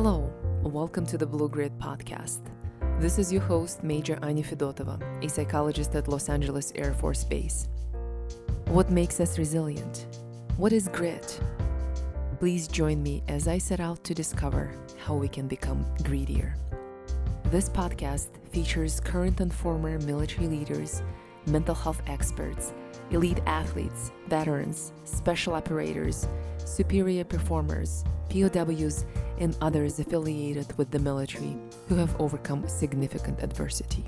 Hello, welcome to the Blue Grit podcast. This is your host, Major Anya Fedotova, a psychologist at Los Angeles Air Force Base. What makes us resilient? What is grit? Please join me as I set out to discover how we can become greedier. This podcast features current and former military leaders, mental health experts, elite athletes, veterans, special operators, superior performers, POWs, and others affiliated with the military who have overcome significant adversity.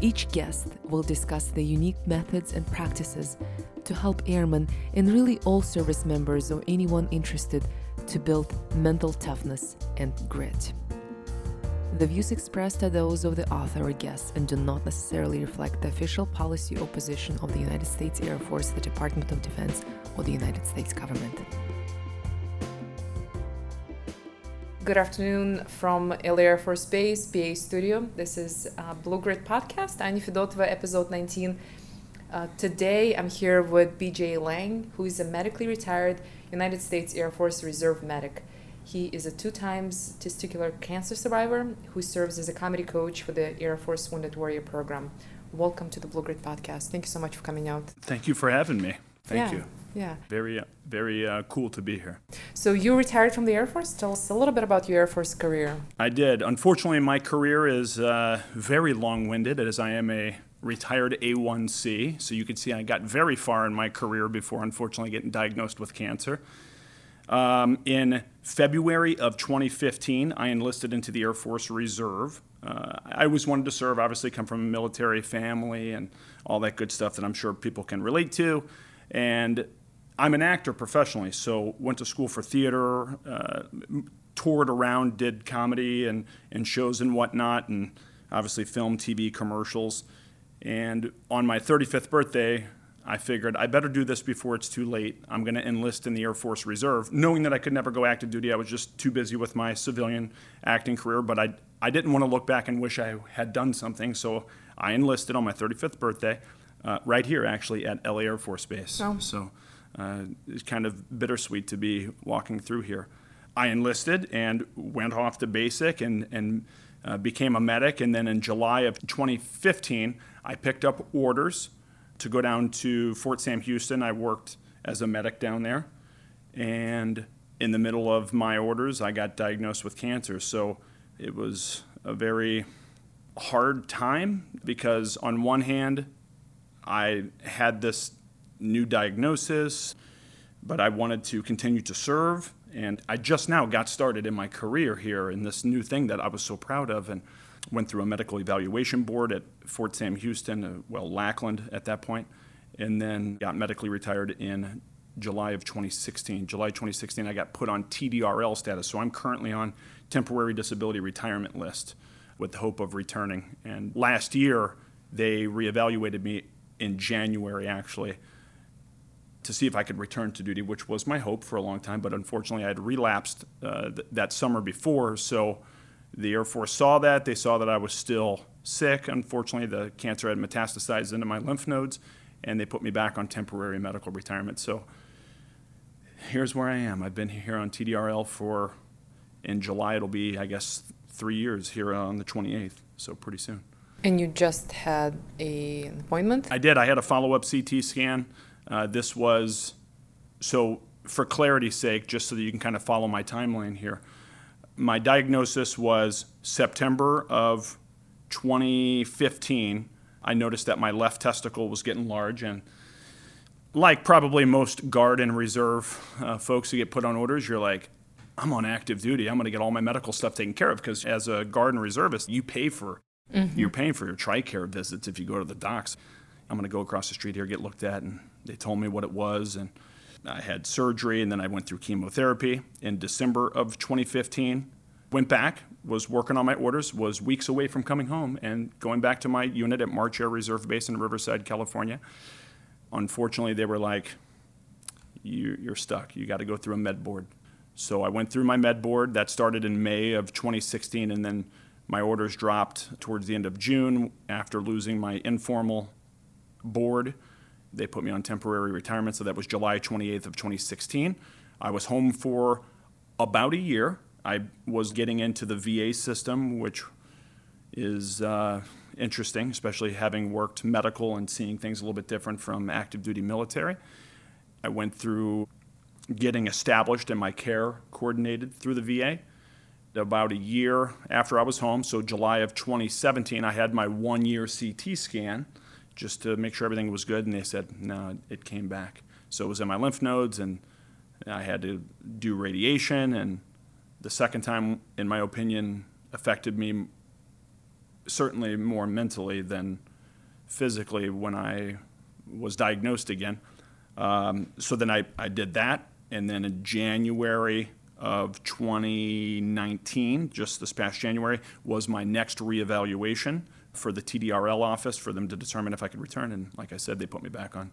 Each guest will discuss the unique methods and practices to help airmen and really all service members or anyone interested to build mental toughness and grit. The views expressed are those of the author or guest and do not necessarily reflect the official policy or position of the United States Air Force, the Department of Defense, or the United States government. Good afternoon from LA Air Force Base, BA Studio. This is uh, Blue Grit Podcast, Anya Fedotova, episode 19. Uh, today I'm here with BJ Lange, who is a medically retired United States Air Force Reserve medic. He is a two times testicular cancer survivor who serves as a comedy coach for the Air Force Wounded Warrior program. Welcome to the Blue Grit Podcast. Thank you so much for coming out. Thank you for having me. Thank yeah, you. Yeah. Very, very uh, cool to be here. So you retired from the Air Force. Tell us a little bit about your Air Force career. I did. Unfortunately, my career is uh, very long-winded, as I am a retired A1C. So you can see I got very far in my career before, unfortunately, getting diagnosed with cancer. Um, in February of 2015, I enlisted into the Air Force Reserve. Uh, I always wanted to serve, obviously, come from a military family and all that good stuff that I'm sure people can relate to. And I'm an actor professionally, so went to school for theater, uh, toured around, did comedy and, and shows and whatnot, and obviously film, TV, commercials. And on my 35th birthday, I figured I better do this before it's too late. I'm going to enlist in the Air Force Reserve, knowing that I could never go active duty. I was just too busy with my civilian acting career, but I, I didn't want to look back and wish I had done something, so I enlisted on my 35th birthday, uh, right here actually at LA Air Force Base. Oh. So uh, it's kind of bittersweet to be walking through here. I enlisted and went off to basic and, and uh, became a medic. And then in July of 2015, I picked up orders to go down to Fort Sam Houston. I worked as a medic down there. And in the middle of my orders, I got diagnosed with cancer. So it was a very hard time because, on one hand, I had this new diagnosis, but I wanted to continue to serve. And I just now got started in my career here in this new thing that I was so proud of and went through a medical evaluation board at Fort Sam Houston, uh, well, Lackland at that point, and then got medically retired in July of 2016. July 2016, I got put on TDRL status, so I'm currently on temporary disability retirement list with the hope of returning. And last year, they reevaluated me in January, actually, to see if I could return to duty, which was my hope for a long time. But unfortunately, I had relapsed uh, th- that summer before. So the Air Force saw that. They saw that I was still sick. Unfortunately, the cancer had metastasized into my lymph nodes, and they put me back on temporary medical retirement. So here's where I am. I've been here on TDRL for, in July, it'll be, I guess, three years here on the 28th. So pretty soon. And you just had a, an appointment? I did. I had a follow up CT scan. Uh, this was, so for clarity's sake, just so that you can kind of follow my timeline here, my diagnosis was September of 2015. I noticed that my left testicle was getting large, and like probably most guard and reserve uh, folks who get put on orders, you're like, I'm on active duty. I'm going to get all my medical stuff taken care of because as a guard and reservist, you pay for you're paying for your TRICARE visits if you go to the docs. I'm going to go across the street here, get looked at, and they told me what it was, and I had surgery, and then I went through chemotherapy in December of 2015. Went back, was working on my orders, was weeks away from coming home and going back to my unit at March Air Reserve Base in Riverside, California. Unfortunately, they were like, you, you're stuck. You got to go through a med board. So I went through my med board. That started in May of 2016, and then my orders dropped towards the end of June after losing my informal board. They put me on temporary retirement, so that was July 28th of 2016. I was home for about a year. I was getting into the VA system, which is uh, interesting, especially having worked medical and seeing things a little bit different from active duty military. I went through getting established and my care coordinated through the VA. About a year after I was home, so July of 2017, I had my one year CT scan just to make sure everything was good, and they said, no, it came back. So it was in my lymph nodes, and I had to do radiation, and the second time, in my opinion, affected me certainly more mentally than physically when I was diagnosed again. Um, so then I, I did that, and then in January of 2019, just this past January, was my next reevaluation for the TDRL office for them to determine if I could return. And like I said, they put me back on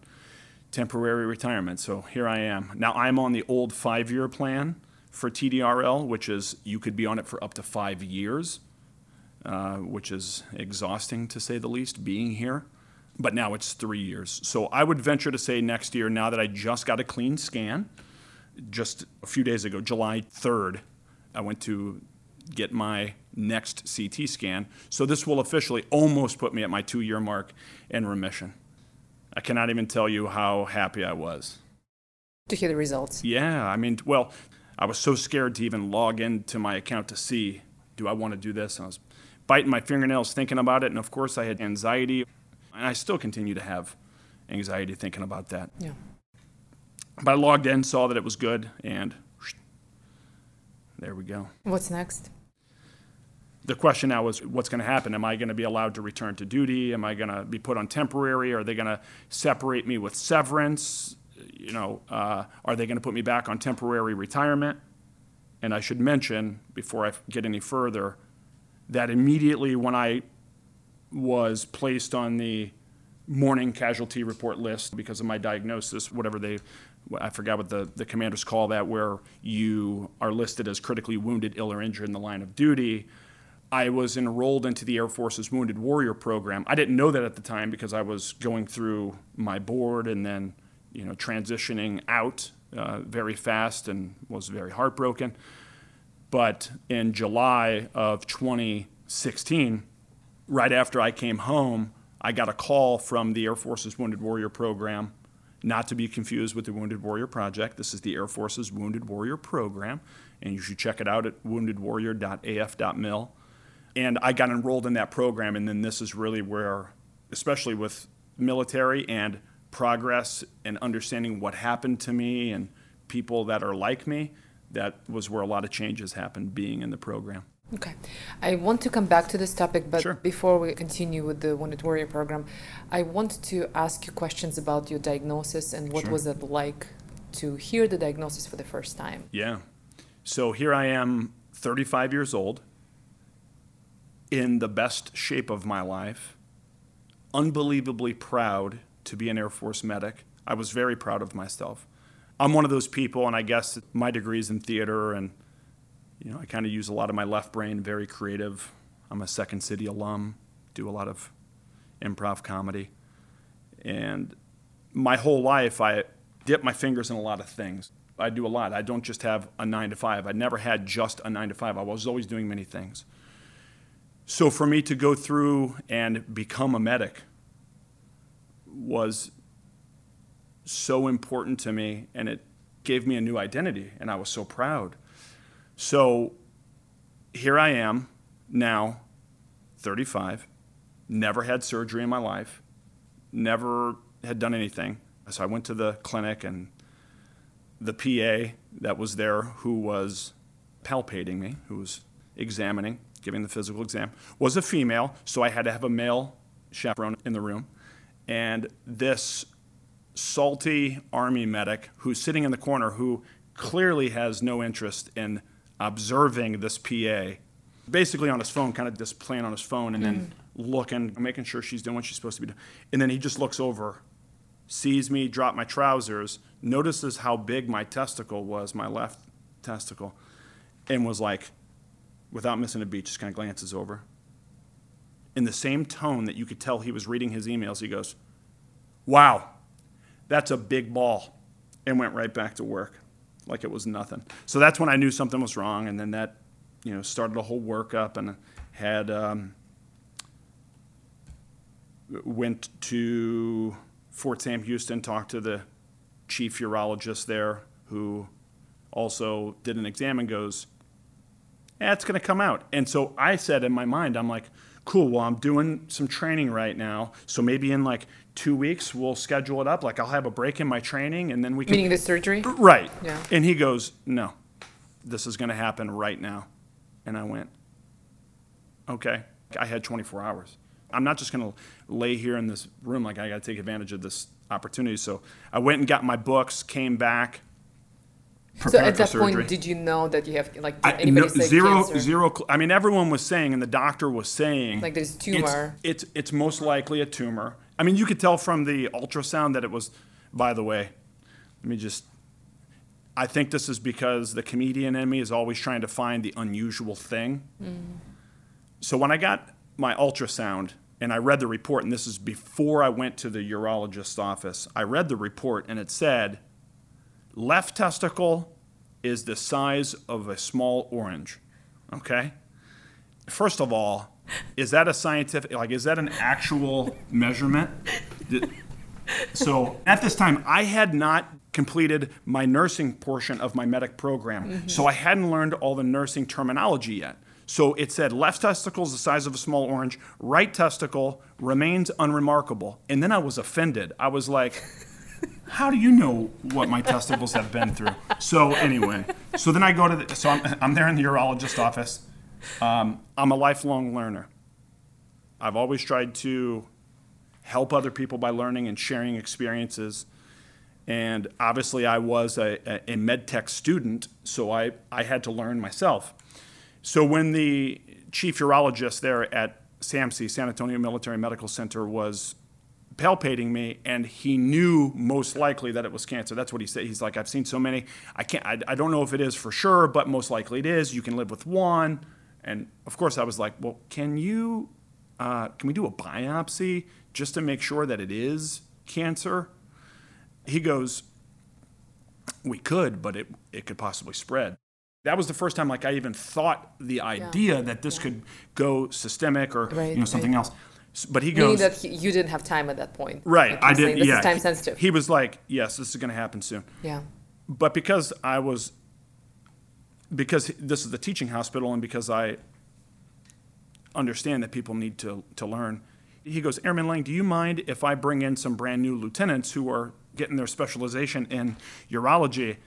temporary retirement. So here I am. Now I'm on the old five year plan for TDRL, which is you could be on it for up to five years, uh, which is exhausting to say the least, being here. But now it's three years. So I would venture to say next year, now that I just got a clean scan, just a few days ago, July 3rd, I went to get my next CT scan. So this will officially almost put me at my two year mark in remission. I cannot even tell you how happy I was. To hear the results. Yeah, I mean, well, I was so scared to even log into my account to see do I want to do this? And I was biting my fingernails thinking about it. And of course, I had anxiety. And I still continue to have anxiety thinking about that. Yeah. But I logged in, saw that it was good, and there we go. What's next? The question now is what's going to happen? Am I going to be allowed to return to duty? Am I going to be put on temporary? Are they going to separate me with severance? You know, uh, are they going to put me back on temporary retirement? And I should mention, before I get any further, that immediately when I was placed on the morning casualty report list because of my diagnosis, whatever they, I forgot what the, the commanders call that, where you are listed as critically wounded, ill, or injured in the line of duty. I was enrolled into the Air Force's Wounded Warrior program. I didn't know that at the time because I was going through my board and then, you know, transitioning out uh, very fast and was very heartbroken. But in July of 2016, right after I came home, I got a call from the Air Force's Wounded Warrior program, not to be confused with the Wounded Warrior Project. This is the Air Force's Wounded Warrior program, and you should check it out at woundedwarrior.af.mil. And I got enrolled in that program, and then this is really where, especially with military and progress and understanding what happened to me and people that are like me, that was where a lot of changes happened being in the program. Okay. I want to come back to this topic, but Sure. before we continue with the Wounded Warrior program, I want to ask you questions about your diagnosis and what Sure. was it like to hear the diagnosis for the first time. Yeah. So here I am, 35 years old, in the best shape of my life, unbelievably proud to be an Air Force medic. I was very proud of myself. I'm one of those people, and I guess my degree's in theater, and you know, I kind of use a lot of my left brain, very creative. I'm a Second City alum, do a lot of improv comedy. And my whole life, I dip my fingers in a lot of things. I do a lot. I don't just have a nine to five. I never had just a nine to five. I was always doing many things. So for me to go through and become a medic was so important to me, and it gave me a new identity, and I was so proud. So here I am now, 35, never had surgery in my life, never had done anything. So I went to the clinic, and the PA that was there, who was palpating me, who was examining, giving the physical exam, was a female, so I had to have a male chaperone in the room. And this salty army medic who's sitting in the corner, who clearly has no interest in observing this PA, basically on his phone, kind of just playing on his phone and then mm-hmm. looking, making sure she's doing what she's supposed to be doing. And then he just looks over, sees me drop my trousers, notices how big my testicle was, my left testicle, and was like, without missing a beat, just kind of glances over. In the same tone that you could tell he was reading his emails, he goes, Wow, that's a big ball, and went right back to work like it was nothing. So that's when I knew something was wrong, and then that you know, started a whole workup and had um, went to Fort Sam Houston, talked to the chief urologist there, who also did an exam and goes, "Yeah, it's going to come out." And so I said in my mind, I'm like, "Cool. Well, I'm doing some training right now, so maybe in like two weeks we'll schedule it up. Like I'll have a break in my training, and then we can." Meaning the surgery? Right. Yeah. And he goes, No, this is going to happen right now. And I went, Okay. I had 24 hours. I'm not just going to lay here in this room. Like, I got to take advantage of this opportunity. So I went and got my books, came back. So at that surgery. point, did you know that you have like did I- anybody no- say zero, cancer? zero I mean, everyone was saying, and the doctor was saying, Like there's it's, tumor. It's, it's most likely a tumor. I mean, you could tell from the ultrasound that it was. By the way, let me just. I think this is because the comedian in me is always trying to find the unusual thing. Mm. So when I got my ultrasound and I read the report, and this is before I went to the urologist's office, I read the report and it said, left testicle is the size of a small orange. Okay? First of all, is that a scientific, like, is that an actual measurement? So at this time, I had not completed my nursing portion of my medic program. Mm-hmm. So I hadn't learned all the nursing terminology yet. So it said left testicle is the size of a small orange, right testicle remains unremarkable. And then I was offended. I was like, how do you know what my testicles have been through? So anyway, so then I go to the, so I'm, I'm there in the urologist office. Um, I'm a lifelong learner. I've always tried to help other people by learning and sharing experiences. And obviously, I was a, a, a med tech student, so I, I had to learn myself. So when the chief urologist there at SAMC, San Antonio Military Medical Center, was palpating me, and he knew most likely that it was cancer. That's what he said. He's like, I've seen so many. I can't. I, I don't know if it is for sure, but most likely it is. You can live with one. And of course, I was like, well, can you? Uh, can we do a biopsy just to make sure that it is cancer? He goes, we could, but it it could possibly spread. That was the first time like I even thought the idea that this could go systemic or Right, you know something right. else. But he Meaning goes that he, you didn't have time at that point. right. Like I saying. This yeah. is time He- sensitive. He was like, "Yes, this is going to happen soon." yeah. But because I was because this is the teaching hospital and because I understand that people need to to learn. He goes, Airman Lange, do you mind if I bring in some brand new lieutenants who are getting their specialization in urology?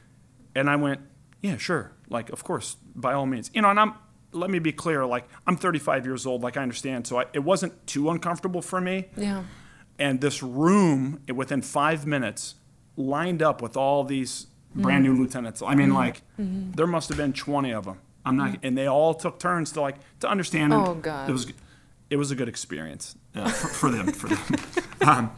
And I went, yeah, sure. Like, of course, by all means. You know, and I'm, let me be clear, like, I'm 35 years old, like, I understand. So I, it wasn't too uncomfortable for me. Yeah. And this room, within five minutes, lined up with all these brand new lieutenants. I mean, like, there must have been 20 of them. I'm not, and they all took turns to like to understand. and Oh, God. It was, it was a good experience uh, for, for them. For them. Um,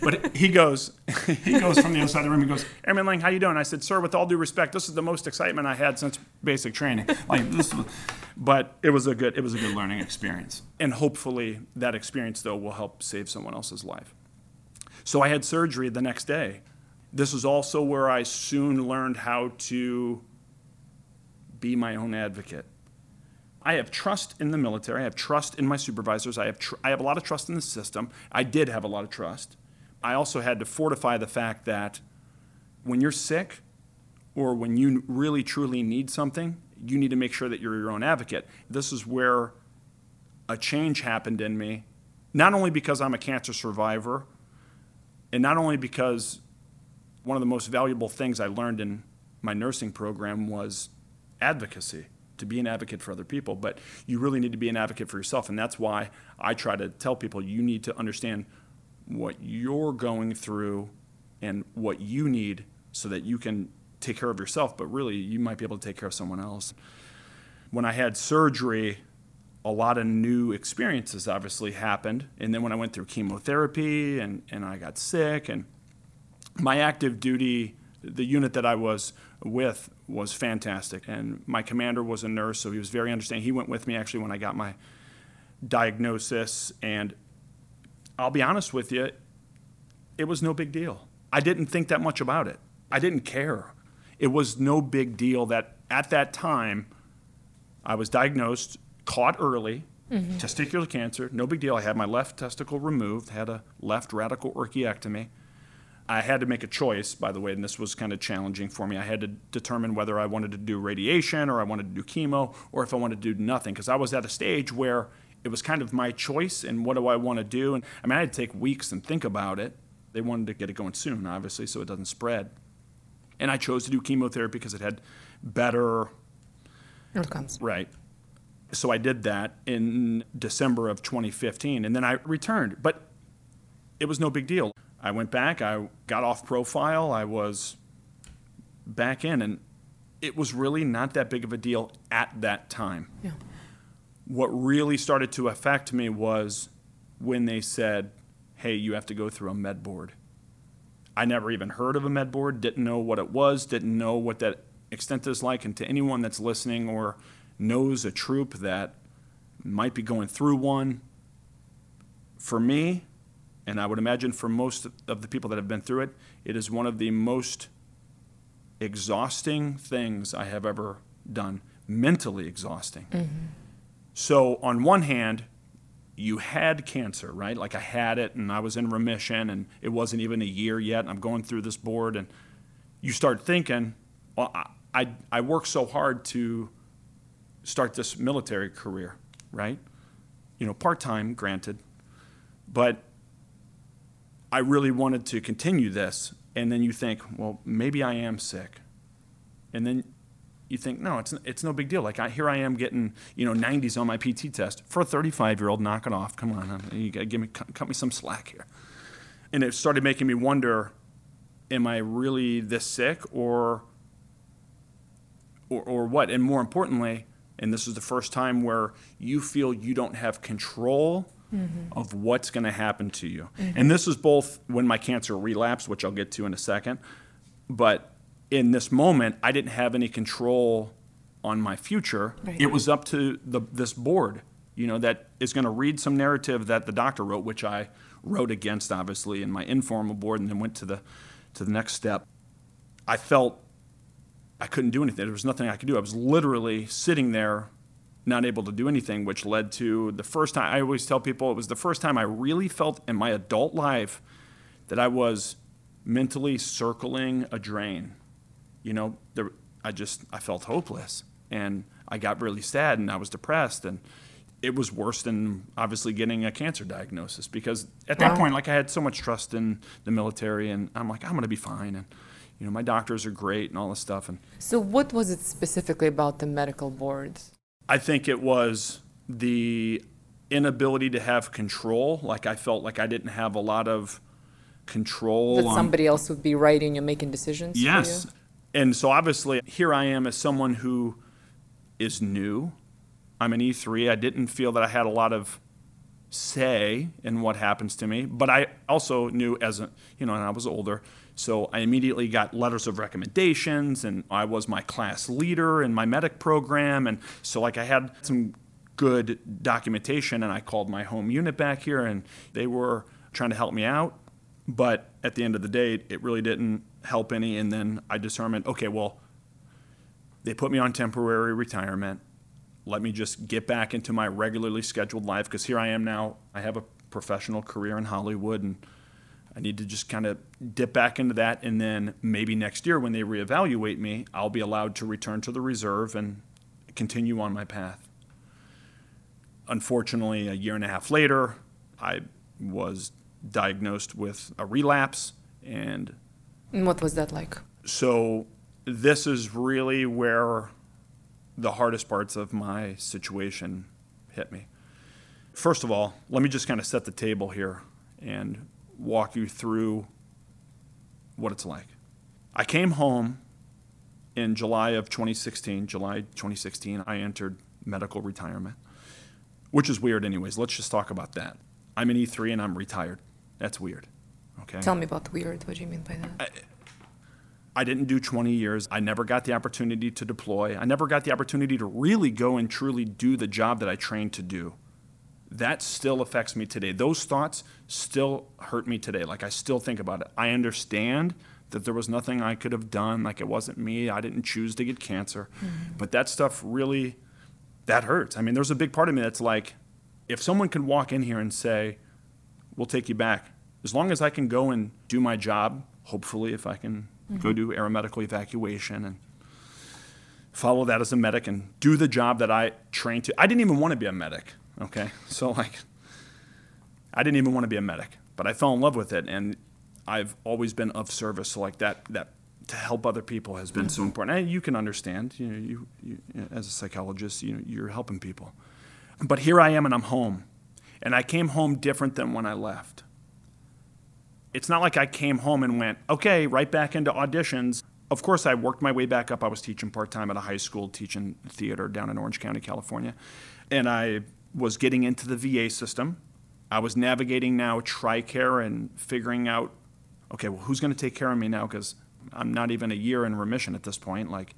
but he goes, he goes from the other side of the room. He goes, Airman Lange, how you doing? I said, sir, with all due respect, this is the most excitement I had since basic training. Like this, was, but it was a good, it was a good learning experience. And hopefully, that experience though will help save someone else's life. So I had surgery the next day. This was also where I soon learned how to be my own advocate. I have trust in the military. I have trust in my supervisors. I have, tr- I have a lot of trust in the system. I did have a lot of trust. I also had to fortify the fact that when you're sick or when you really truly need something, you need to make sure that you're your own advocate. This is where a change happened in me, not only because I'm a cancer survivor, and not only because one of the most valuable things I learned in my nursing program was advocacy, to be an advocate for other people, but you really need to be an advocate for yourself. And that's why I try to tell people you need to understand what you're going through and what you need so that you can take care of yourself, but really you might be able to take care of someone else. When I had surgery, a lot of new experiences obviously happened. And then when I went through chemotherapy and, and I got sick, and my active duty, the unit that I was with was fantastic. And my commander was a nurse, so he was very understanding. He went with me actually when I got my diagnosis. And I'll be honest with you, it was no big deal. I didn't think that much about it. I didn't care. It was no big deal that at that time I was diagnosed, caught early, mm-hmm. testicular cancer, no big deal. I had my left testicle removed, had a left radical orchiectomy. I had to make a choice, by the way, and this was kind of challenging for me. I had to determine whether I wanted to do radiation or I wanted to do chemo or if I wanted to do nothing because I was at a stage where it was kind of my choice and what do I want to do. And I mean, I had to take weeks and think about it. They wanted to get it going soon, obviously, so it doesn't spread. And I chose to do chemotherapy because it had better Outcomes. Right. So I did that in December of 2015, and then I returned. But it was no big deal. I went back, I got off profile, I was back in, and it was really not that big of a deal at that time. Yeah. What really started to affect me was when they said, hey, you have to go through a med board. I never even heard of a med board, didn't know what it was, didn't know what that extent is like. And to anyone that's listening or knows a troop that might be going through one, for me, and I would imagine for most of the people that have been through it, it is one of the most exhausting things I have ever done, mentally exhausting. Mm-hmm. So, on one hand, you had cancer, right? Like I had it and I was in remission and it wasn't even a year yet. And I'm going through this board and you start thinking, well, I, I, I worked so hard to start this military career, right? You know, part time, granted, but I really wanted to continue this. And then you think, well, maybe I am sick. And then you think, no, it's, it's no big deal. Like, I, here I am getting, you know, 90s on my PT test. For a 35 year old, knock it off. Come on, you got to give me, cut, cut me some slack here. And it started making me wonder, am I really this sick or, or, or what? And more importantly, and this is the first time where you feel you don't have control mm-hmm. of what's going to happen to you. Mm-hmm. And this is both when my cancer relapsed, which I'll get to in a second, but in this moment, I didn't have any control on my future. Right. It was up to the, this board, you know, that is going to read some narrative that the doctor wrote, which I wrote against, obviously, in my informal board, and then went to the to the next step. I felt I couldn't do anything. There was nothing I could do. I was literally sitting there, not able to do anything, which led to the first time. I always tell people it was the first time I really felt in my adult life that I was mentally circling a drain. You know, there, I just I felt hopeless, and I got really sad, and I was depressed, and it was worse than obviously getting a cancer diagnosis because at that Wow. point, like I had so much trust in the military, and I'm like I'm gonna be fine, and you know my doctors are great and all this stuff, and So, what was it specifically about the medical board? I think it was the inability to have control. Like I felt like I didn't have a lot of control. That on- somebody else would be writing and making decisions? for Yes. And so obviously, here I am as someone who is new. I'm an E3. I didn't feel that I had a lot of say in what happens to me, but I also knew as a, you know, and I was older. So I immediately got letters of recommendations and I was my class leader in my medic program. And so, like, I had some good documentation and I called my home unit back here and they were trying to help me out. But at the end of the day, it really didn't help any. And then I determined, okay, well, they put me on temporary retirement. Let me just get back into my regularly scheduled life because here I am now. I have a professional career in Hollywood and I need to just kind of dip back into that. And then maybe next year when they reevaluate me, I'll be allowed to return to the reserve and continue on my path. Unfortunately, a year and a half later, I was diagnosed with a relapse and And what was that like? so this is really where the hardest parts of my situation hit me. First of all, let me just kind of set the table here and walk you through what it's like. I came home in July of 2016. July 2016, I entered medical retirement, which is weird, anyways. Let's just talk about that. I'm an E3 and I'm retired. That's weird. Okay. Tell me about weird. What do you mean by that? I didn't do 20 years. I never got the opportunity to deploy. I never got the opportunity to really go and truly do the job that I trained to do. That still affects me today. Those thoughts still hurt me today. Like I still think about it. I understand that there was nothing I could have done. Like it wasn't me. I didn't choose to get cancer. Mm-hmm. But that stuff really that hurts. I mean, there's a big part of me that's like, if someone can walk in here and say, we'll take you back, as long as I can go and do my job, hopefully, if I can mm-hmm. go do aeromedical evacuation and follow that as a medic and do the job that I trained to. I didn't even want to be a medic, okay? So, like, I didn't even want to be a medic, but I fell in love with it, and I've always been of service. So, like, that, that to help other people has been so mm-hmm. important. And you can understand, you know, you, you, as a psychologist, you know, you're helping people. But here I am, and I'm home, and I came home different than when I left. It's not like I came home and went, okay, right back into auditions. Of course, I worked my way back up. I was teaching part time at a high school, teaching theater down in Orange County, California, and I was getting into the VA system. I was navigating now TRICARE and figuring out, okay, well, who's going to take care of me now? Because I'm not even a year in remission at this point. Like,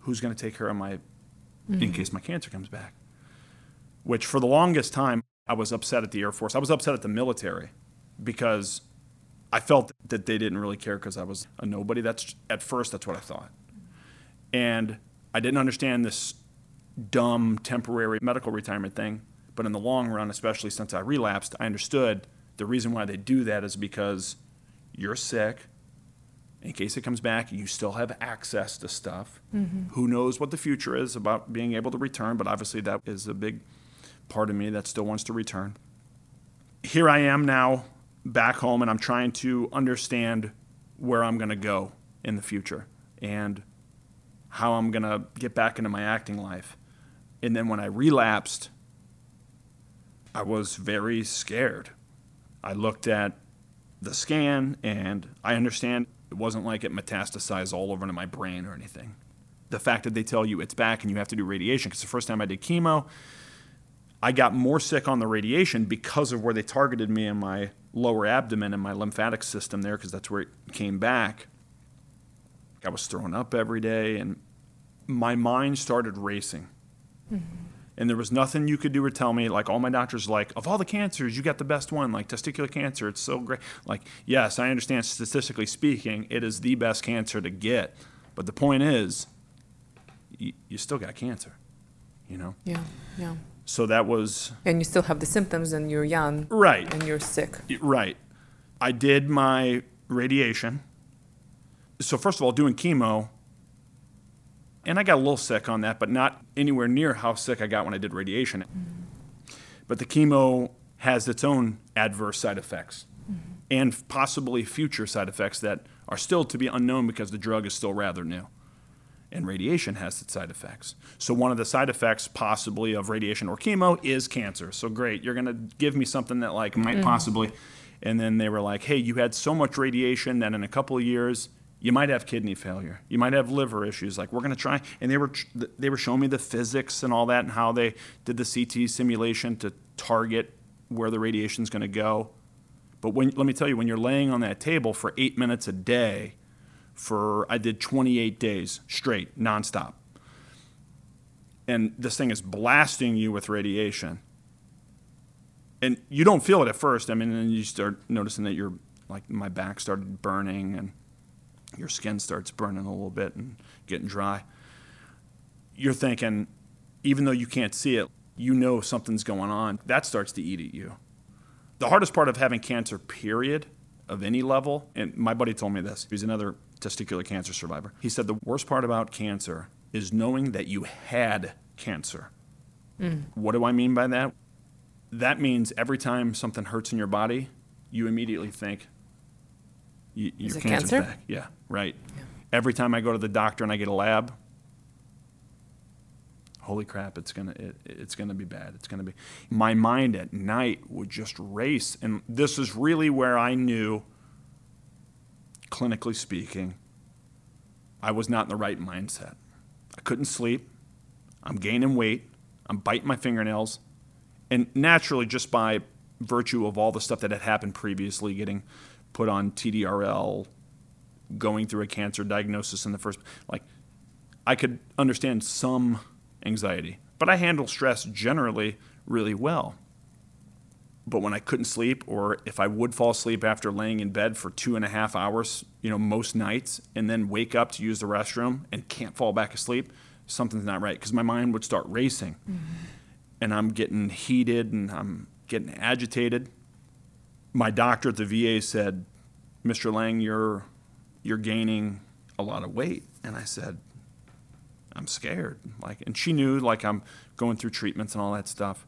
who's going to take care of my, mm-hmm. in case my cancer comes back? Which for the longest time, I was upset at the Air Force. I was upset at the military because I felt that they didn't really care because I was a nobody. That's at first that's what I thought, and I didn't understand this dumb temporary medical retirement thing. But in the long run, especially since I relapsed, I understood the reason why they do that is because you're sick in case it comes back, you still have access to stuff. Mm-hmm. Who knows what the future is about being able to return, but obviously that is a big part of me that still wants to return. Here I am now back home, and I'm trying to understand where I'm going to go in the future and how I'm going to get back into my acting life. And then when I relapsed, I was very scared. I looked at the scan and I understand it wasn't like it metastasized all over into my brain or anything. The fact that they tell you it's back and you have to do radiation, because the first time I did chemo, I got more sick on the radiation because of where they targeted me in my lower abdomen and my lymphatic system there, because that's where it came back. I was throwing up every day, and my mind started racing. Mm-hmm and there was nothing you could do or tell me. Like all my doctors, like of all the cancers, you got the best one. Like testicular cancer, it's so great. Like yes, I understand statistically speaking, it is the best cancer to get, but the point is, you, you still got cancer. You know. Yeah. Yeah. So that was. And you still have the symptoms, and you're young. Right. And you're sick. Right. I did my radiation. So first of all, doing chemo and I got a little sick on that, but not anywhere near how sick I got when I did radiation. Mm-hmm. But the chemo has its own adverse side effects mm-hmm. and possibly future side effects that are still to be unknown because the drug is still rather new. And radiation has its side effects. So, one of the side effects, possibly, of radiation or chemo is cancer. So, great, you're going to give me something that, like, might mm-hmm. possibly. And then they were like, hey, you had so much radiation that in a couple of years, you might have kidney failure. You might have liver issues. Like we're going to try, and they were they were showing me the physics and all that, and how they did the CT simulation to target where the radiation is going to go. But when, let me tell you, when you're laying on that table for eight minutes a day, for I did 28 days straight, nonstop, and this thing is blasting you with radiation, and you don't feel it at first. I mean, and you start noticing that your like my back started burning and your skin starts burning a little bit and getting dry. You're thinking, even though you can't see it, you know something's going on. That starts to eat at you. The hardest part of having cancer, period, of any level, and my buddy told me this, he's another testicular cancer survivor. He said the worst part about cancer is knowing that you had cancer. Mm. What do I mean by that? That means every time something hurts in your body, you immediately think, your Is it cancer's cancer? back. Yeah, right. Yeah. Every time I go to the doctor and I get a lab, holy crap, it's gonna it, it's gonna be bad. It's gonna be. My mind at night would just race, and this is really where I knew, clinically speaking, I was not in the right mindset. I couldn't sleep. I'm gaining weight. I'm biting my fingernails, and naturally, just by virtue of all the stuff that had happened previously, getting put on TDRL, going through a cancer diagnosis in the first like I could understand some anxiety, but I handle stress generally really well. But when I couldn't sleep, or if I would fall asleep after laying in bed for two and a half hours, you know, most nights, and then wake up to use the restroom and can't fall back asleep, something's not right because my mind would start racing. Mm-hmm. And I'm getting heated and I'm getting agitated. My doctor at the VA said, Mr. Lange, you're, you're gaining a lot of weight. And I said, I'm scared. Like, and she knew like I'm going through treatments and all that stuff.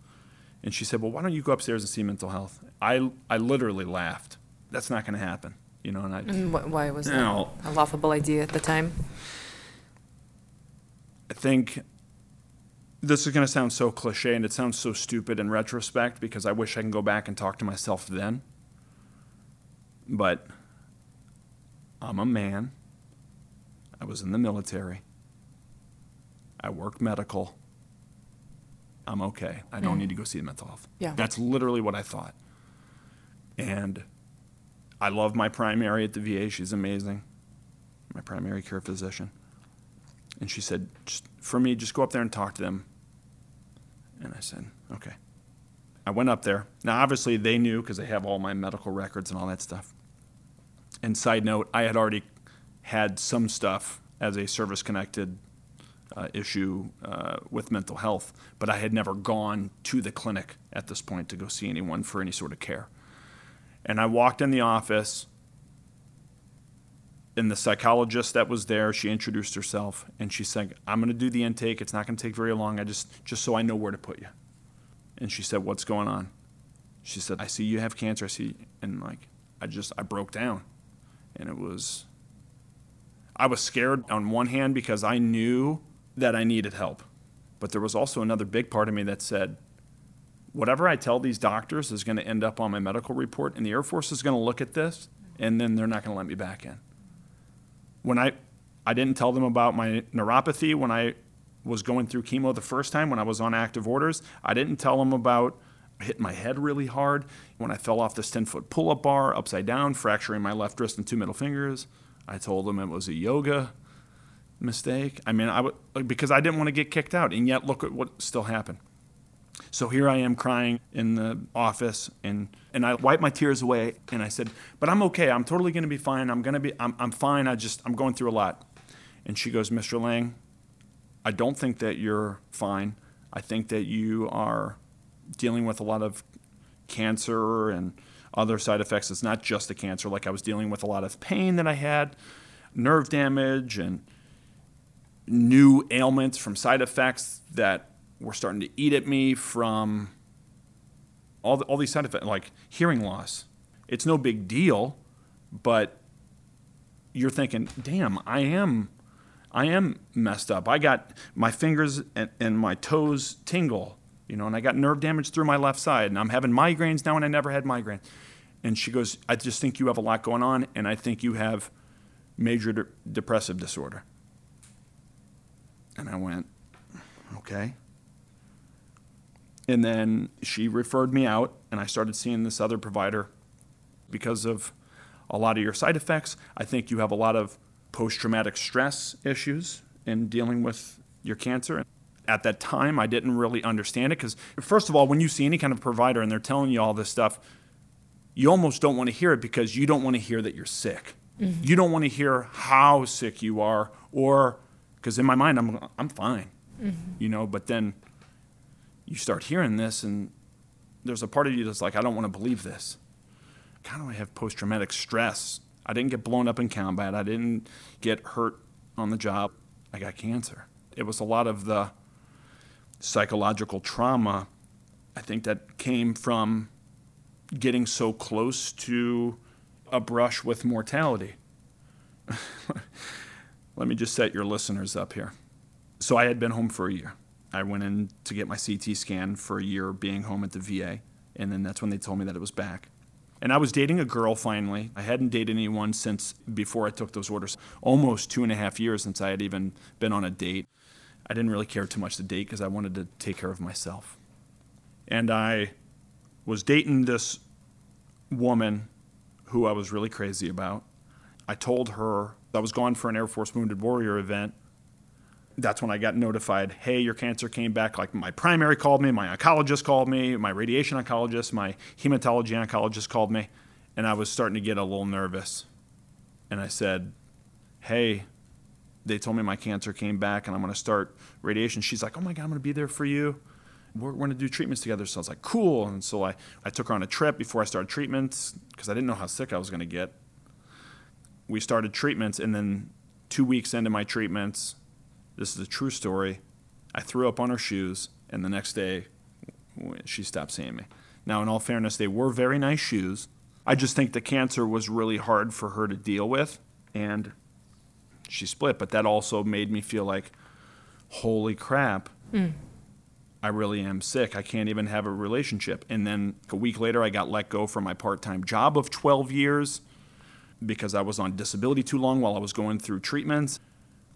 And she said, well, why don't you go upstairs and see mental health? I, I literally laughed. That's not going to happen. You know, and I. And why was that a laughable idea at the time? I think this is going to sound so cliche and it sounds so stupid in retrospect because I wish I can go back and talk to myself then. But I'm a man. I was in the military. I worked medical. I'm okay. I don't mm. need to go see the mental health. Yeah. That's literally what I thought. And I love my primary at the VA. She's amazing. My primary care physician. And she said, for me, just go up there and talk to them. And I said, okay. I went up there. Now, obviously, they knew because they have all my medical records and all that stuff. And side note, I had already had some stuff as a service connected uh, issue uh, with mental health, but I had never gone to the clinic at this point to go see anyone for any sort of care. And I walked in the office, and the psychologist that was there, she introduced herself, and she said, "I'm going to do the intake. It's not going to take very long. I just just so I know where to put you." And she said, "What's going on?" She said, "I see you have cancer. I see," and like I just I broke down, and it was. I was scared on one hand because I knew that I needed help, but there was also another big part of me that said, whatever I tell these doctors is going to end up on my medical report, and the Air Force is going to look at this, and then they're not going to let me back in. When I, I didn't tell them about my neuropathy when I was going through chemo the first time when I was on active orders. I didn't tell them about hitting my head really hard when I fell off this 10 foot pull up bar upside down, fracturing my left wrist and two middle fingers. I told them it was a yoga mistake. I mean, I would, because I didn't want to get kicked out, and yet look at what still happened. So here I am crying in the office and, and I wiped my tears away and I said, but I'm okay. I'm totally going to be fine. I'm going to be, I'm, I'm fine. I just, I'm going through a lot. And she goes, Mr. Lange, I don't think that you're fine. I think that you are dealing with a lot of cancer and other side effects. It's not just the cancer. Like I was dealing with a lot of pain that I had, nerve damage, and new ailments from side effects that were starting to eat at me from all, the, all these side effects, like hearing loss. It's no big deal, but you're thinking, damn, I am, I am messed up. I got my fingers and, and my toes tingle, you know, and I got nerve damage through my left side, and I'm having migraines now, and I never had migraines. And she goes, I just think you have a lot going on, and I think you have major de- depressive disorder. And I went, okay. And then she referred me out, and I started seeing this other provider because of a lot of your side effects. I think you have a lot of post traumatic stress issues in dealing with your cancer. At that time, I didn't really understand it because, first of all, when you see any kind of provider and they're telling you all this stuff, you almost don't want to hear it because you don't want to hear that you're sick. Mm-hmm. You don't want to hear how sick you are, or because in my mind, I'm, I'm fine, mm-hmm. you know, but then you start hearing this, and there's a part of you that's like, I don't want to believe this. How do I have post traumatic stress? I didn't get blown up in combat. I didn't get hurt on the job. I got cancer. It was a lot of the psychological trauma, I think, that came from getting so close to a brush with mortality. Let me just set your listeners up here. So I had been home for a year. I went in to get my CT scan for a year being home at the VA, and then that's when they told me that it was back. And I was dating a girl finally. I hadn't dated anyone since before I took those orders. Almost two and a half years since I had even been on a date. I didn't really care too much to date because I wanted to take care of myself. And I was dating this woman who I was really crazy about. I told her I was gone for an Air Force Wounded Warrior event that's when I got notified, hey, your cancer came back. Like my primary called me, my oncologist called me, my radiation oncologist, my hematology oncologist called me, and I was starting to get a little nervous. And I said, hey, they told me my cancer came back and I'm going to start radiation. She's like, oh my God, I'm going to be there for you. We're, going to do treatments together. So I was like, cool. And so I, I took her on a trip before I started treatments because I didn't know how sick I was going to get. We started treatments, and then two weeks into my treatments, this is a true story, I threw up on her shoes, and the next day, she stopped seeing me. Now, in all fairness, they were very nice shoes. I just think the cancer was really hard for her to deal with, and she split. But that also made me feel like, holy crap, mm. I really am sick. I can't even have a relationship. And then a week later, I got let go from my part time job of 12 years because I was on disability too long while I was going through treatments.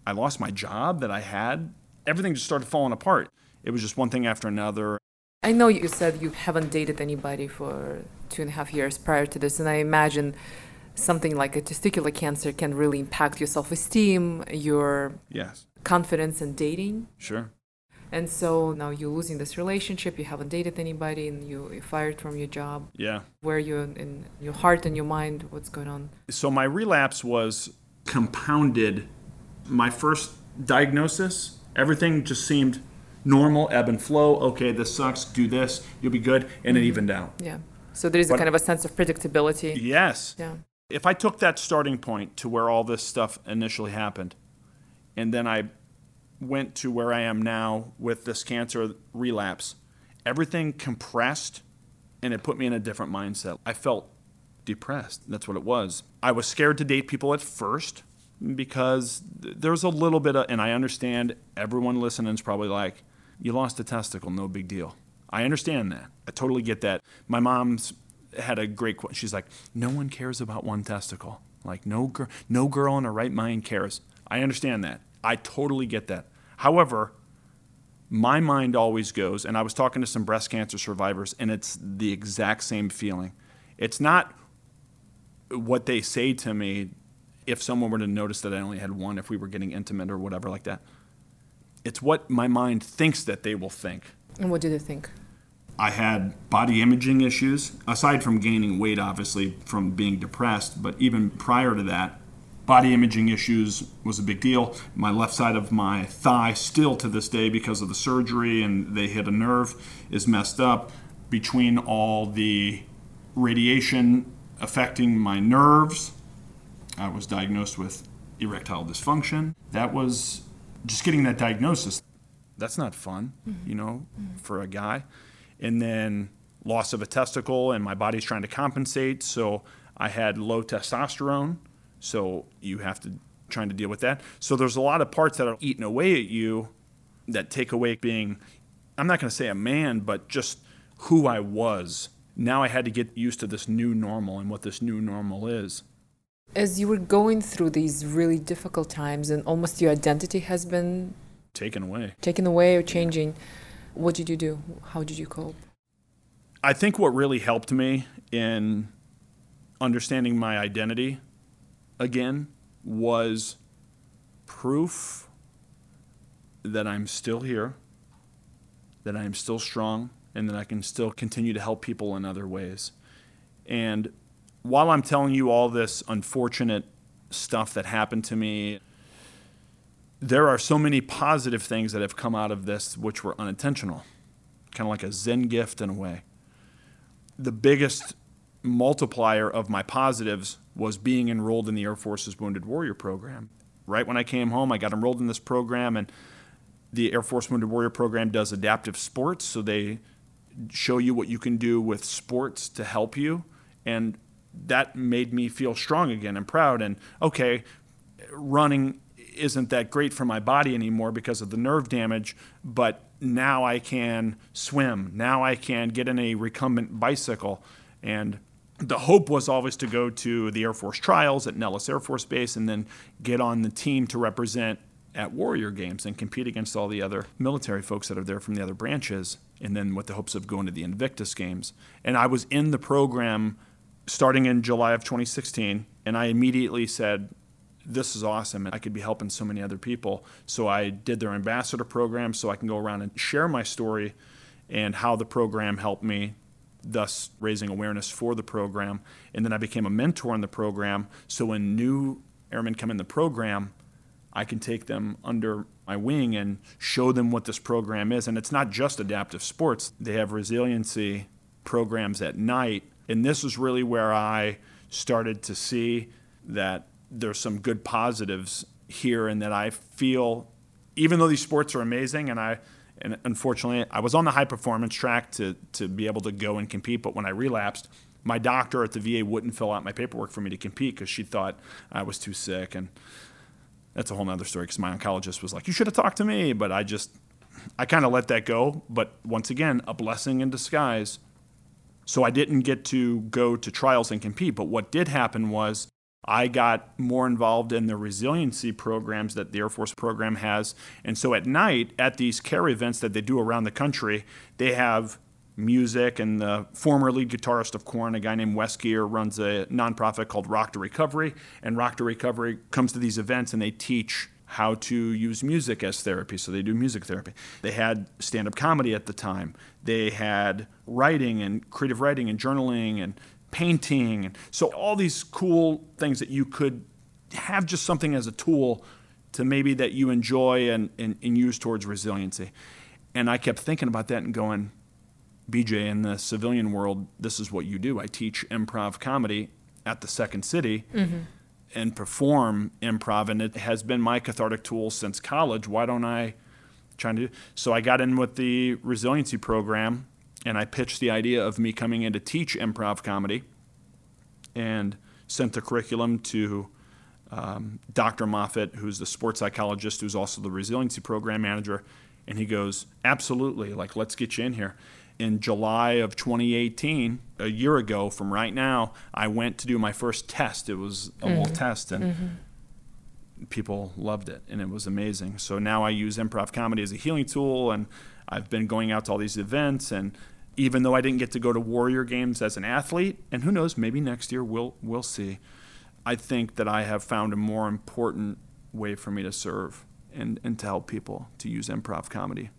I lost my job that I had. Everything just started falling apart. It was just one thing after another. I know you said you haven't dated anybody for two and a half years prior to this, and I imagine something like a testicular cancer can really impact your self esteem, your yes. confidence in dating. Sure. And so now you're losing this relationship, you haven't dated anybody, and you, you're fired from your job. Yeah. Where you in your heart and your mind, what's going on? So my relapse was compounded. My first diagnosis, everything just seemed normal, ebb and flow. Okay, this sucks, do this, you'll be good, and mm-hmm. it evened out. Yeah. So there's a kind of a sense of predictability. Yes. Yeah. If I took that starting point to where all this stuff initially happened, and then I went to where I am now with this cancer relapse, everything compressed and it put me in a different mindset. I felt depressed. That's what it was. I was scared to date people at first because there's a little bit of, and I understand everyone listening is probably like, you lost a testicle, no big deal. I understand that. I totally get that. My mom's had a great quote. She's like, no one cares about one testicle. Like no girl, no girl in her right mind cares. I understand that. I totally get that. However, my mind always goes, and I was talking to some breast cancer survivors, and it's the exact same feeling. It's not what they say to me if someone were to notice that I only had one, if we were getting intimate or whatever like that. It's what my mind thinks that they will think. And what do they think? I had body imaging issues, aside from gaining weight, obviously, from being depressed, but even prior to that, body imaging issues was a big deal. My left side of my thigh, still to this day, because of the surgery and they hit a nerve, is messed up. Between all the radiation affecting my nerves, I was diagnosed with erectile dysfunction. That was just getting that diagnosis. That's not fun, mm-hmm. you know, mm-hmm. for a guy. And then loss of a testicle, and my body's trying to compensate. So I had low testosterone so you have to trying to deal with that. So there's a lot of parts that are eating away at you that take away being I'm not going to say a man, but just who I was. Now I had to get used to this new normal and what this new normal is. As you were going through these really difficult times and almost your identity has been taken away. Taken away or changing, what did you do? How did you cope? I think what really helped me in understanding my identity again was proof that I'm still here, that I'm still strong, and that I can still continue to help people in other ways. And while I'm telling you all this unfortunate stuff that happened to me, there are so many positive things that have come out of this which were unintentional, kind of like a Zen gift in a way. The biggest multiplier of my positives was being enrolled in the Air Force's Wounded Warrior program. Right when I came home, I got enrolled in this program, and the Air Force Wounded Warrior program does adaptive sports, so they show you what you can do with sports to help you. And that made me feel strong again and proud. And okay, running isn't that great for my body anymore because of the nerve damage, but now I can swim. Now I can get in a recumbent bicycle. And the hope was always to go to the Air Force trials at Nellis Air Force Base and then get on the team to represent at Warrior Games and compete against all the other military folks that are there from the other branches, and then with the hopes of going to the Invictus Games. And I was in the program starting in July of 2016, and I immediately said, this is awesome and I could be helping so many other people. So I did their ambassador program so I can go around and share my story and how the program helped me thus raising awareness for the program. And then I became a mentor in the program. So when new airmen come in the program, I can take them under my wing and show them what this program is. And it's not just adaptive sports, they have resiliency programs at night. And this is really where I started to see that there's some good positives here and that I feel even though these sports are amazing and I and unfortunately I was on the high performance track to to be able to go and compete but when I relapsed my doctor at the VA wouldn't fill out my paperwork for me to compete because she thought I was too sick. And that's a whole nother story because my oncologist was like you should have talked to me but I just I kind of let that go. But once again a blessing in disguise. So I didn't get to go to trials and compete but what did happen was I got more involved in the resiliency programs that the Air Force program has. And so at night, at these care events that they do around the country, they have music. And the former lead guitarist of Korn, a guy named Wes Geer, runs a nonprofit called Rock to Recovery. And Rock to Recovery comes to these events and they teach how to use music as therapy. So they do music therapy. They had stand up comedy at the time. They had writing and creative writing and journaling and painting. So all these cool things that you could have just something as a tool to maybe that you enjoy and, and, and use towards resiliency. And I kept thinking about that and going, BJ, in the civilian world, this is what you do. I teach improv comedy at the Second City mm-hmm. and perform improv, and it has been my cathartic tool since college. Why don't I try to? So I got in with the resiliency program and I pitched the idea of me coming in to teach improv comedy and sent the curriculum to um, Dr. Moffat, who's the sports psychologist, who's also the resiliency program manager. And he goes, Absolutely, like, let's get you in here. In July of 2018, a year ago from right now, I went to do my first test. It was a mm-hmm. little test, and mm-hmm. people loved it, and it was amazing. So now I use improv comedy as a healing tool, and I've been going out to all these events and even though I didn't get to go to Warrior games as an athlete, and who knows, maybe next year we'll we'll see. I think that I have found a more important way for me to serve and, and to help people to use improv comedy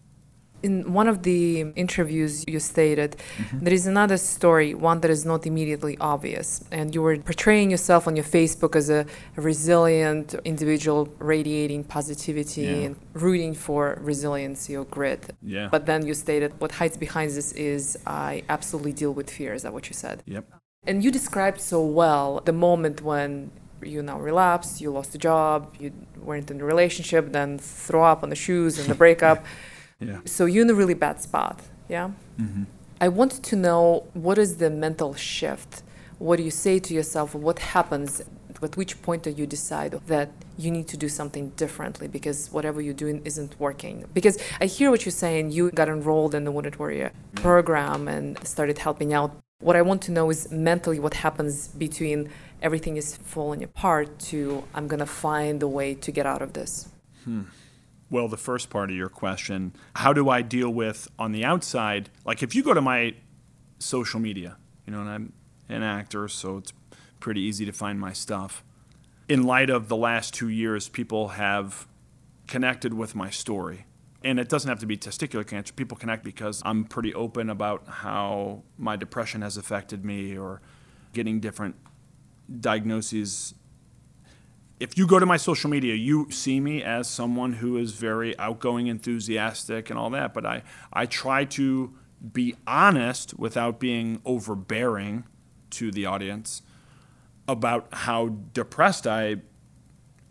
in one of the interviews you stated mm-hmm. there is another story one that is not immediately obvious and you were portraying yourself on your facebook as a, resilient individual radiating positivity yeah. and rooting for resiliency or grit. Yeah. But then you stated what hides behind this is i absolutely deal with fear is that what you said? Yep. And you described so well the moment when you now relapsed you lost a job you weren't in a relationship then throw up on the shoes and the breakup Yeah. So you're in a really bad spot. Yeah. Mm-hmm. I wanted to know what is the mental shift? What do you say to yourself? What happens? At which point do you decide that you need to do something differently because whatever you're doing isn't working? Because I hear what you're saying. You got enrolled in the Wounded Warrior program and started helping out. What I want to know is mentally what happens between everything is falling apart to I'm going to find a way to get out of this. Hmm well, the first part of your question, how do I deal with on the outside? Like if you go to my social media, you know, and I'm an actor, so it's pretty easy to find my stuff. In light of the last two years, people have connected with my story. And it doesn't have to be testicular cancer. People connect because I'm pretty open about how my depression has affected me or getting different diagnoses if you go to my social media, you see me as someone who is very outgoing, enthusiastic, and all that. But I, I try to be honest without being overbearing to the audience about how depressed I.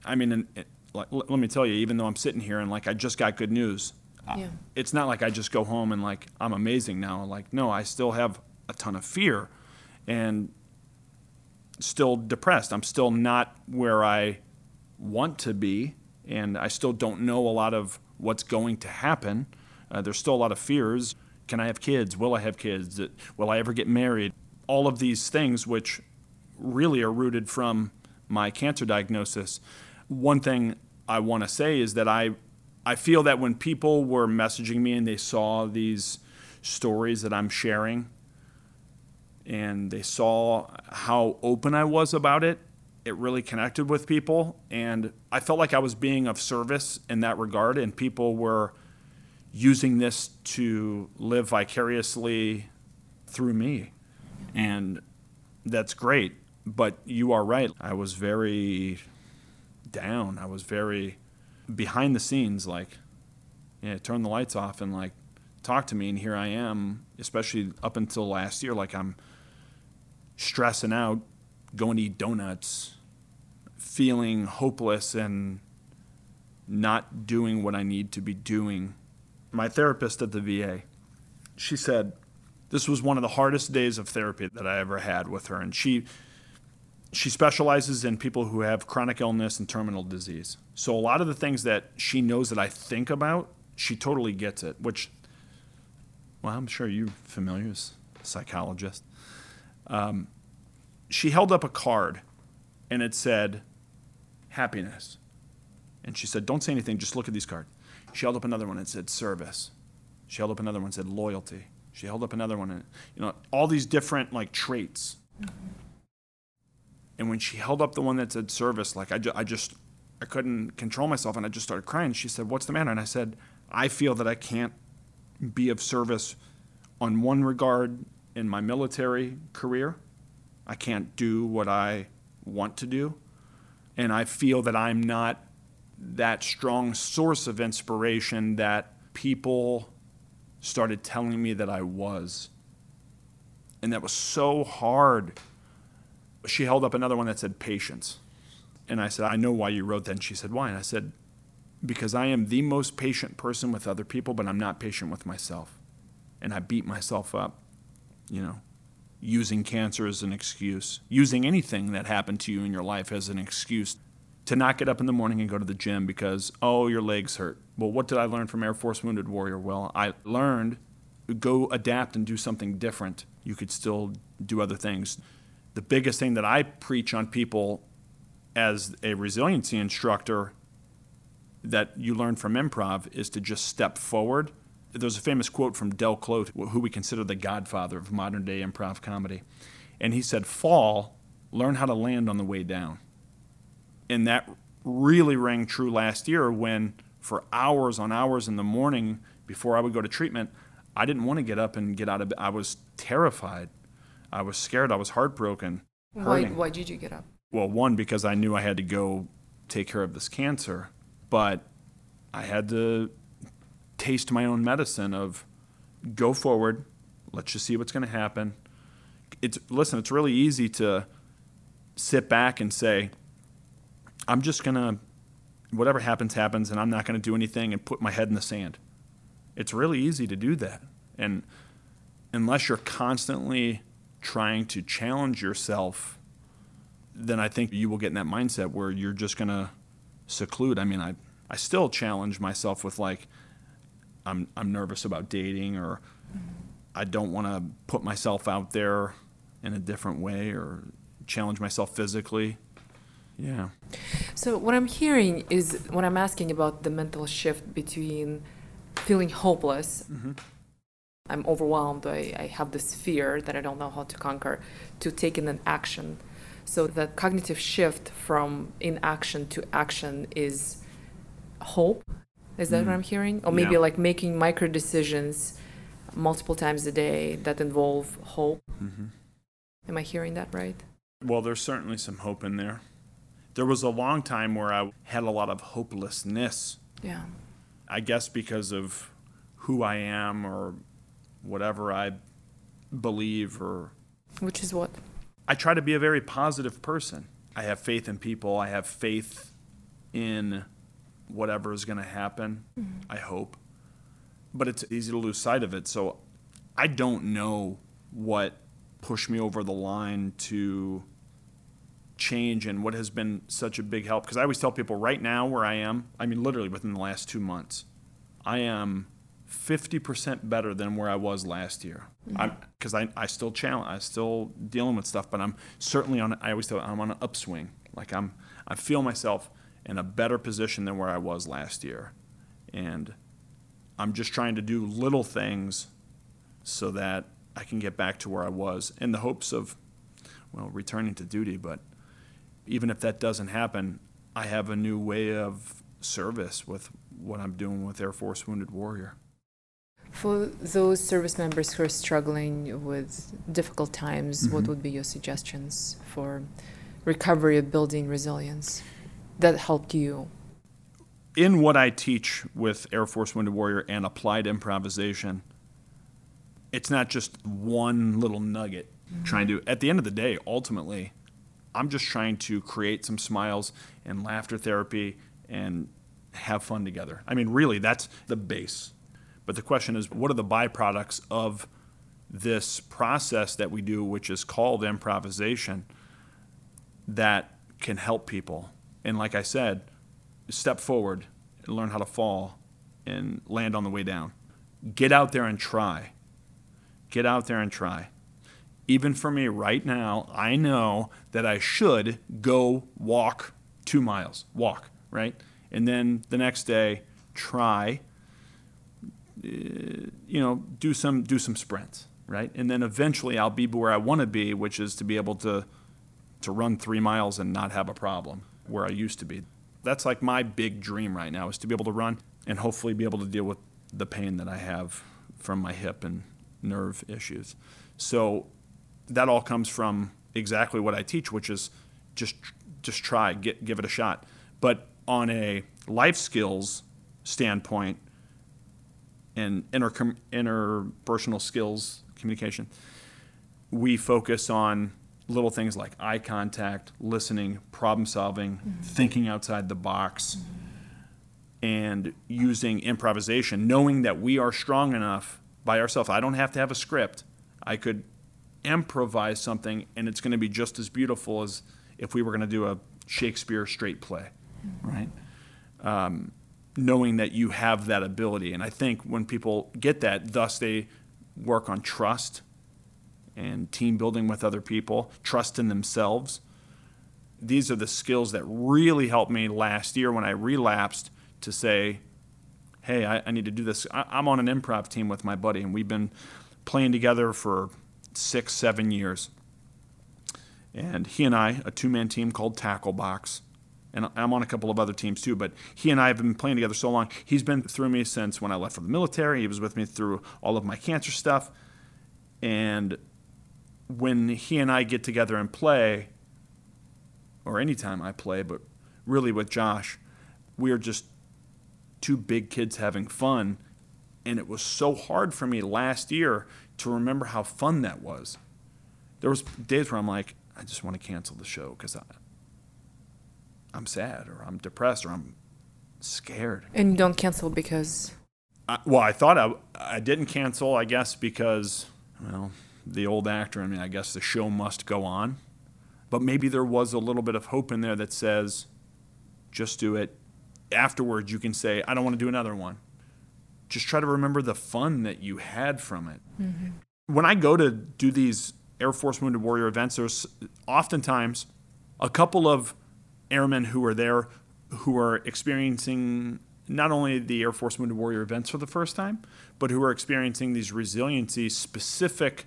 I mean, it, like, let me tell you, even though I'm sitting here and like I just got good news, yeah. it's not like I just go home and like I'm amazing now. Like, no, I still have a ton of fear, and still depressed. I'm still not where I want to be, and I still don't know a lot of what's going to happen. Uh, there's still a lot of fears. Can I have kids? Will I have kids? Will I ever get married? All of these things, which really are rooted from my cancer diagnosis. One thing I want to say is that I, I feel that when people were messaging me and they saw these stories that I'm sharing, and they saw how open I was about it, it really connected with people. And I felt like I was being of service in that regard, and people were using this to live vicariously through me. And that's great. But you are right. I was very down. I was very behind the scenes, like, yeah, turn the lights off and like talk to me. And here I am, especially up until last year, like I'm stressing out, going to eat donuts, feeling hopeless and not doing what I need to be doing. My therapist at the VA, she said this was one of the hardest days of therapy that I ever had with her, and she she specializes in people who have chronic illness and terminal disease. So a lot of the things that she knows that I think about, she totally gets it. Which, well, I'm sure you're familiar as a psychologist. Um, she held up a card, and it said, "Happiness." And she said, Don't say anything, just look at these cards. She held up another one and said, Service. She held up another one and said, Loyalty. She held up another one and, you know, all these different like traits. And when she held up the one that said service, like I, ju- I just, I couldn't control myself and I just started crying. She said, What's the matter? And I said, I feel that I can't be of service on one regard in my military career. I can't do what I want to do. And I feel that I'm not that strong source of inspiration that people started telling me that I was. And that was so hard. She held up another one that said patience. And I said, I know why you wrote that. And she said, Why? And I said, Because I am the most patient person with other people, but I'm not patient with myself. And I beat myself up, you know, using cancer as an excuse, using anything that happened to you in your life as an excuse to not get up in the morning and go to the gym because, oh, your legs hurt. Well, what did I learn from Air Force Wounded Warrior? Well, I learned go adapt and do something different. You could still do other things. The biggest thing that I preach on people as a resiliency instructor that you learn from improv is to just step forward. There's a famous quote from Del Close, who we consider the godfather of modern day improv comedy. And he said, Fall, learn how to land on the way down and that really rang true last year when for hours on hours in the morning before I would go to treatment, I didn't want to get up and get out of bed. I was terrified. I was scared. I was heartbroken. Why, why did you get up? Well, one, because I knew I had to go take care of this cancer, but I had to taste my own medicine of go forward, let's just see what's going to happen. It's listen, it's really easy to sit back and say, I'm just going to, whatever happens, happens, and I'm not going to do anything and put my head in the sand. It's really easy to do that. And unless you're constantly trying to challenge yourself, then I think you will get in that mindset where you're just going to seclude. I mean, I, I still challenge myself with like, I'm, I'm nervous about dating or I don't want to put myself out there in a different way or challenge myself physically. Yeah. So what I'm hearing is when I'm asking about the mental shift between feeling hopeless, mm-hmm. I'm overwhelmed, I, I have this fear that I don't know how to conquer, to taking an action. So the cognitive shift from inaction to action is hope. Is that what I'm hearing? Or maybe yeah. like making micro decisions multiple times a day that involve hope. Mm-hmm. Am I hearing that right? Well, there's certainly some hope in there there was a long time where I had a lot of hopelessness. Yeah. I guess because of who I am or whatever I believe or which is what I try to be a very positive person. I have faith in people. I have faith in whatever is going to happen. Mm-hmm. I hope. But it's easy to lose sight of it. So I don't know what pushed me over the line to change and what has been such a big help. Because I always tell people right now where I am, I mean, literally within the last two months, I am 50% better than where I was last year. Because mm-hmm. I, I still challenge, I'm still dealing with stuff, but I'm certainly on, I always tell I'm on an upswing. Like I'm, I feel myself in a better position than where I was last year. And I'm just trying to do little things so that I can get back to where I was in the hopes of, well, returning to duty, but even if that doesn't happen, I have a new way of service with what I'm doing with Air Force Wounded Warrior. For those service members who are struggling with difficult times, mm-hmm. what would be your suggestions for recovery of building resilience that helped you? in what I teach with Air Force Wounded Warrior and applied improvisation, it's not just one little nugget mm-hmm. trying to, at the end of the day, ultimately, I'm just trying to create some smiles and laughter therapy and have fun together. I mean, really, that's the base. But the question is, what are the byproducts of this process that we do, which is called improvisation, that can help people? And like I said, step forward and learn how to fall and land on the way down. Get out there and try. Get out there and try. Even for me right now, I know that I should go walk two miles, walk, right? And then the next day, try, uh, you know, do some do some sprints, right? And then eventually, I'll be where I want to be, which is to be able to to run three miles and not have a problem where I used to be that's like my big dream right now is to be able to run and hopefully be able to deal with the pain that I have from my hip and nerve issues. So that all comes from exactly what I teach, which is just just try, get, give it a shot. But on a life skills standpoint and inter, interpersonal skills communication, we focus on little things like eye contact, listening, problem solving, mm-hmm. thinking outside the box, mm-hmm. and using improvisation, knowing that we are strong enough by ourselves. I don't have to have a script. I could improvise something, and it's going to be just as beautiful as if we were going to do a Shakespeare straight play, mm-hmm. right? Um, knowing that you have that ability. And I think when people get that, thus they work on trust and team building with other people, trust in themselves. These are the skills that really helped me last year when I relapsed to say, hey, I, I need to do this. I, I'm on an improv team with my buddy, and we've been playing together for six, seven years. And he and I, a two man team called Tackle Box, and I'm on a couple of other teams too, but he and I have been playing together so long. He's been through me since when I left for the military. He was with me through all of my cancer stuff. And when he and I get together and play, or anytime I play, but really with Josh, we are just two big kids having fun. And it was so hard for me last year to remember how fun that was. There was days where I'm like, I just want to cancel the show because I'm sad or I'm depressed or I'm scared. And you don't cancel because? I, well, I thought I, I didn't cancel, I guess, because, well, the old actor in me, I guess the show must go on. But maybe there was a little bit of hope in there that says, just do it. Afterwards, you can say, I don't want to do another one. Just try to remember the fun that you had from it. Mm-hmm. When I go to do these Air Force Wounded Warrior events, there's oftentimes a couple of airmen who are there who are experiencing not only the Air Force Wounded Warrior events for the first time, but who are experiencing these resiliency specific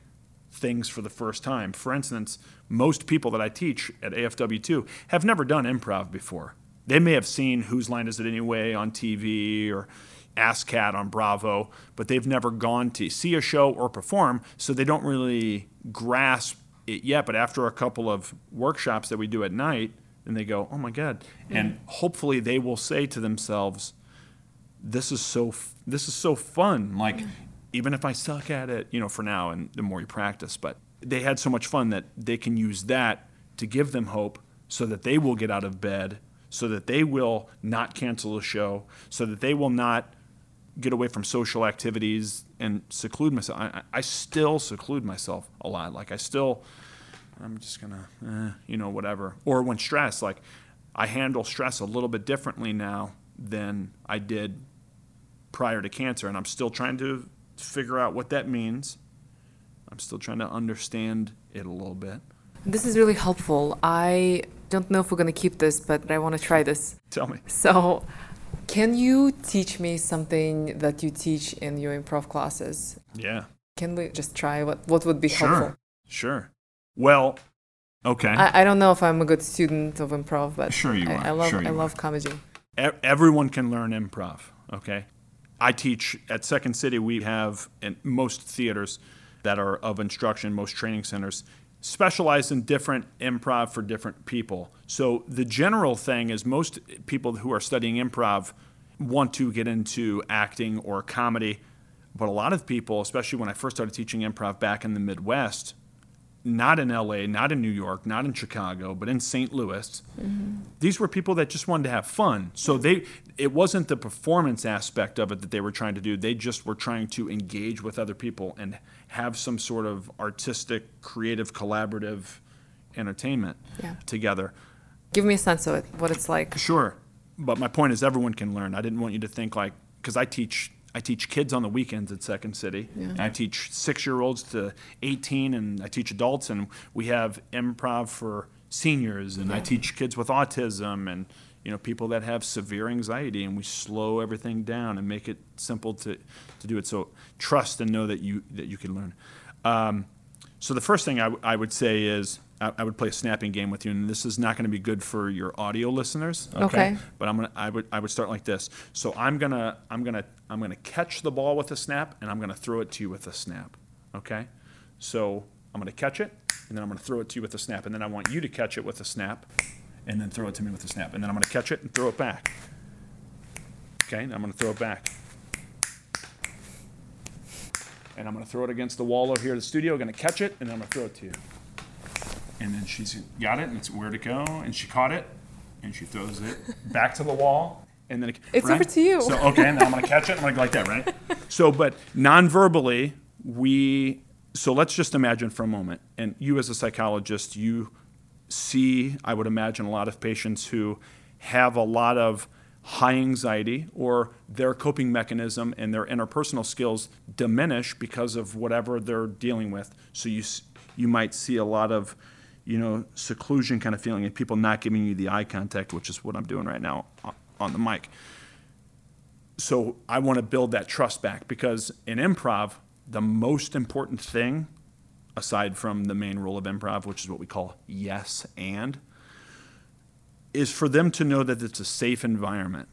things for the first time. For instance, most people that I teach at AFW2 have never done improv before. They may have seen Whose Line Is It Anyway on TV or ASSSSCAT on Bravo, but they've never gone to see a show or perform, so they don't really grasp it yet. But after a couple of workshops that we do at night, then they go, "Oh my God!" Mm. And hopefully, they will say to themselves, "This is so this is so fun!" Like mm even if I suck at it, you know, for now, and the more you practice. But they had so much fun that they can use that to give them hope so that they will get out of bed, so that they will not cancel the show, so that they will not get away from social activities and seclude myself. I, I still seclude myself a lot. Like, I still, I'm just gonna, eh, you know, whatever. Or when stressed, like, I handle stress a little bit differently now than I did prior to cancer, and I'm still trying to figure out what that means. I'm still trying to understand it a little bit. This is really helpful. I don't know if we're going to keep this, but I want to try this. Tell me. So, can you teach me something that you teach in your improv classes? Yeah. Can we just try what what would be sure. helpful? Sure. Well, okay. I, I don't know if I'm a good student of improv, but sure you I, are. I love sure I love are. comedy. Everyone can learn improv. Okay. I teach at Second City. We have in most theaters that are of instruction, most training centers specialize in different improv for different people. So the general thing is most people who are studying improv want to get into acting or comedy. But a lot of people, especially when I first started teaching improv back in the Midwest, not in LA, not in New York, not in Chicago, but in St. Louis. Mm-hmm. These were people that just wanted to have fun. So they it wasn't the performance aspect of it that they were trying to do. They just were trying to engage with other people and have some sort of artistic, creative, collaborative entertainment yeah. together. Give me a sense of it, what it's like. Sure. But my point is everyone can learn. I didn't want you to think like cuz I teach I teach kids on the weekends at Second City. Yeah. I teach six year olds to 18, and I teach adults, and we have improv for seniors, and yeah. I teach kids with autism and you know people that have severe anxiety, and we slow everything down and make it simple to, to do it. So trust and know that you that you can learn. Um, so the first thing I, w- I would say is I, I, would play a snapping game with you, and this is not going to be good for your audio listeners. Okay? okay. But I'm gonna I would I would start like this. So I'm gonna I'm gonna I'm gonna catch the ball with a snap, and I'm gonna throw it to you with a snap. Okay. So I'm gonna catch it, and then I'm gonna throw it to you with a snap, and then I want you to catch it with a snap, and then throw it to me with a snap, and then I'm gonna catch it and throw it back. Okay. And I'm gonna throw it back. And I'm going to throw it against the wall over here in the studio. I'm going to catch it, and then I'm going to throw it to you and then she's got it and it's where to go and she caught it and she throws it back to the wall and then it, it's right? over to you so okay and i'm gonna catch it i'm go like that right so but non-verbally we so let's just imagine for a moment and you as a psychologist you see i would imagine a lot of patients who have a lot of high anxiety or their coping mechanism and their interpersonal skills diminish because of whatever they're dealing with so you you might see a lot of you know, seclusion kind of feeling and people not giving you the eye contact, which is what I'm doing right now on the mic. So I want to build that trust back because in improv, the most important thing, aside from the main rule of improv, which is what we call yes and, is for them to know that it's a safe environment.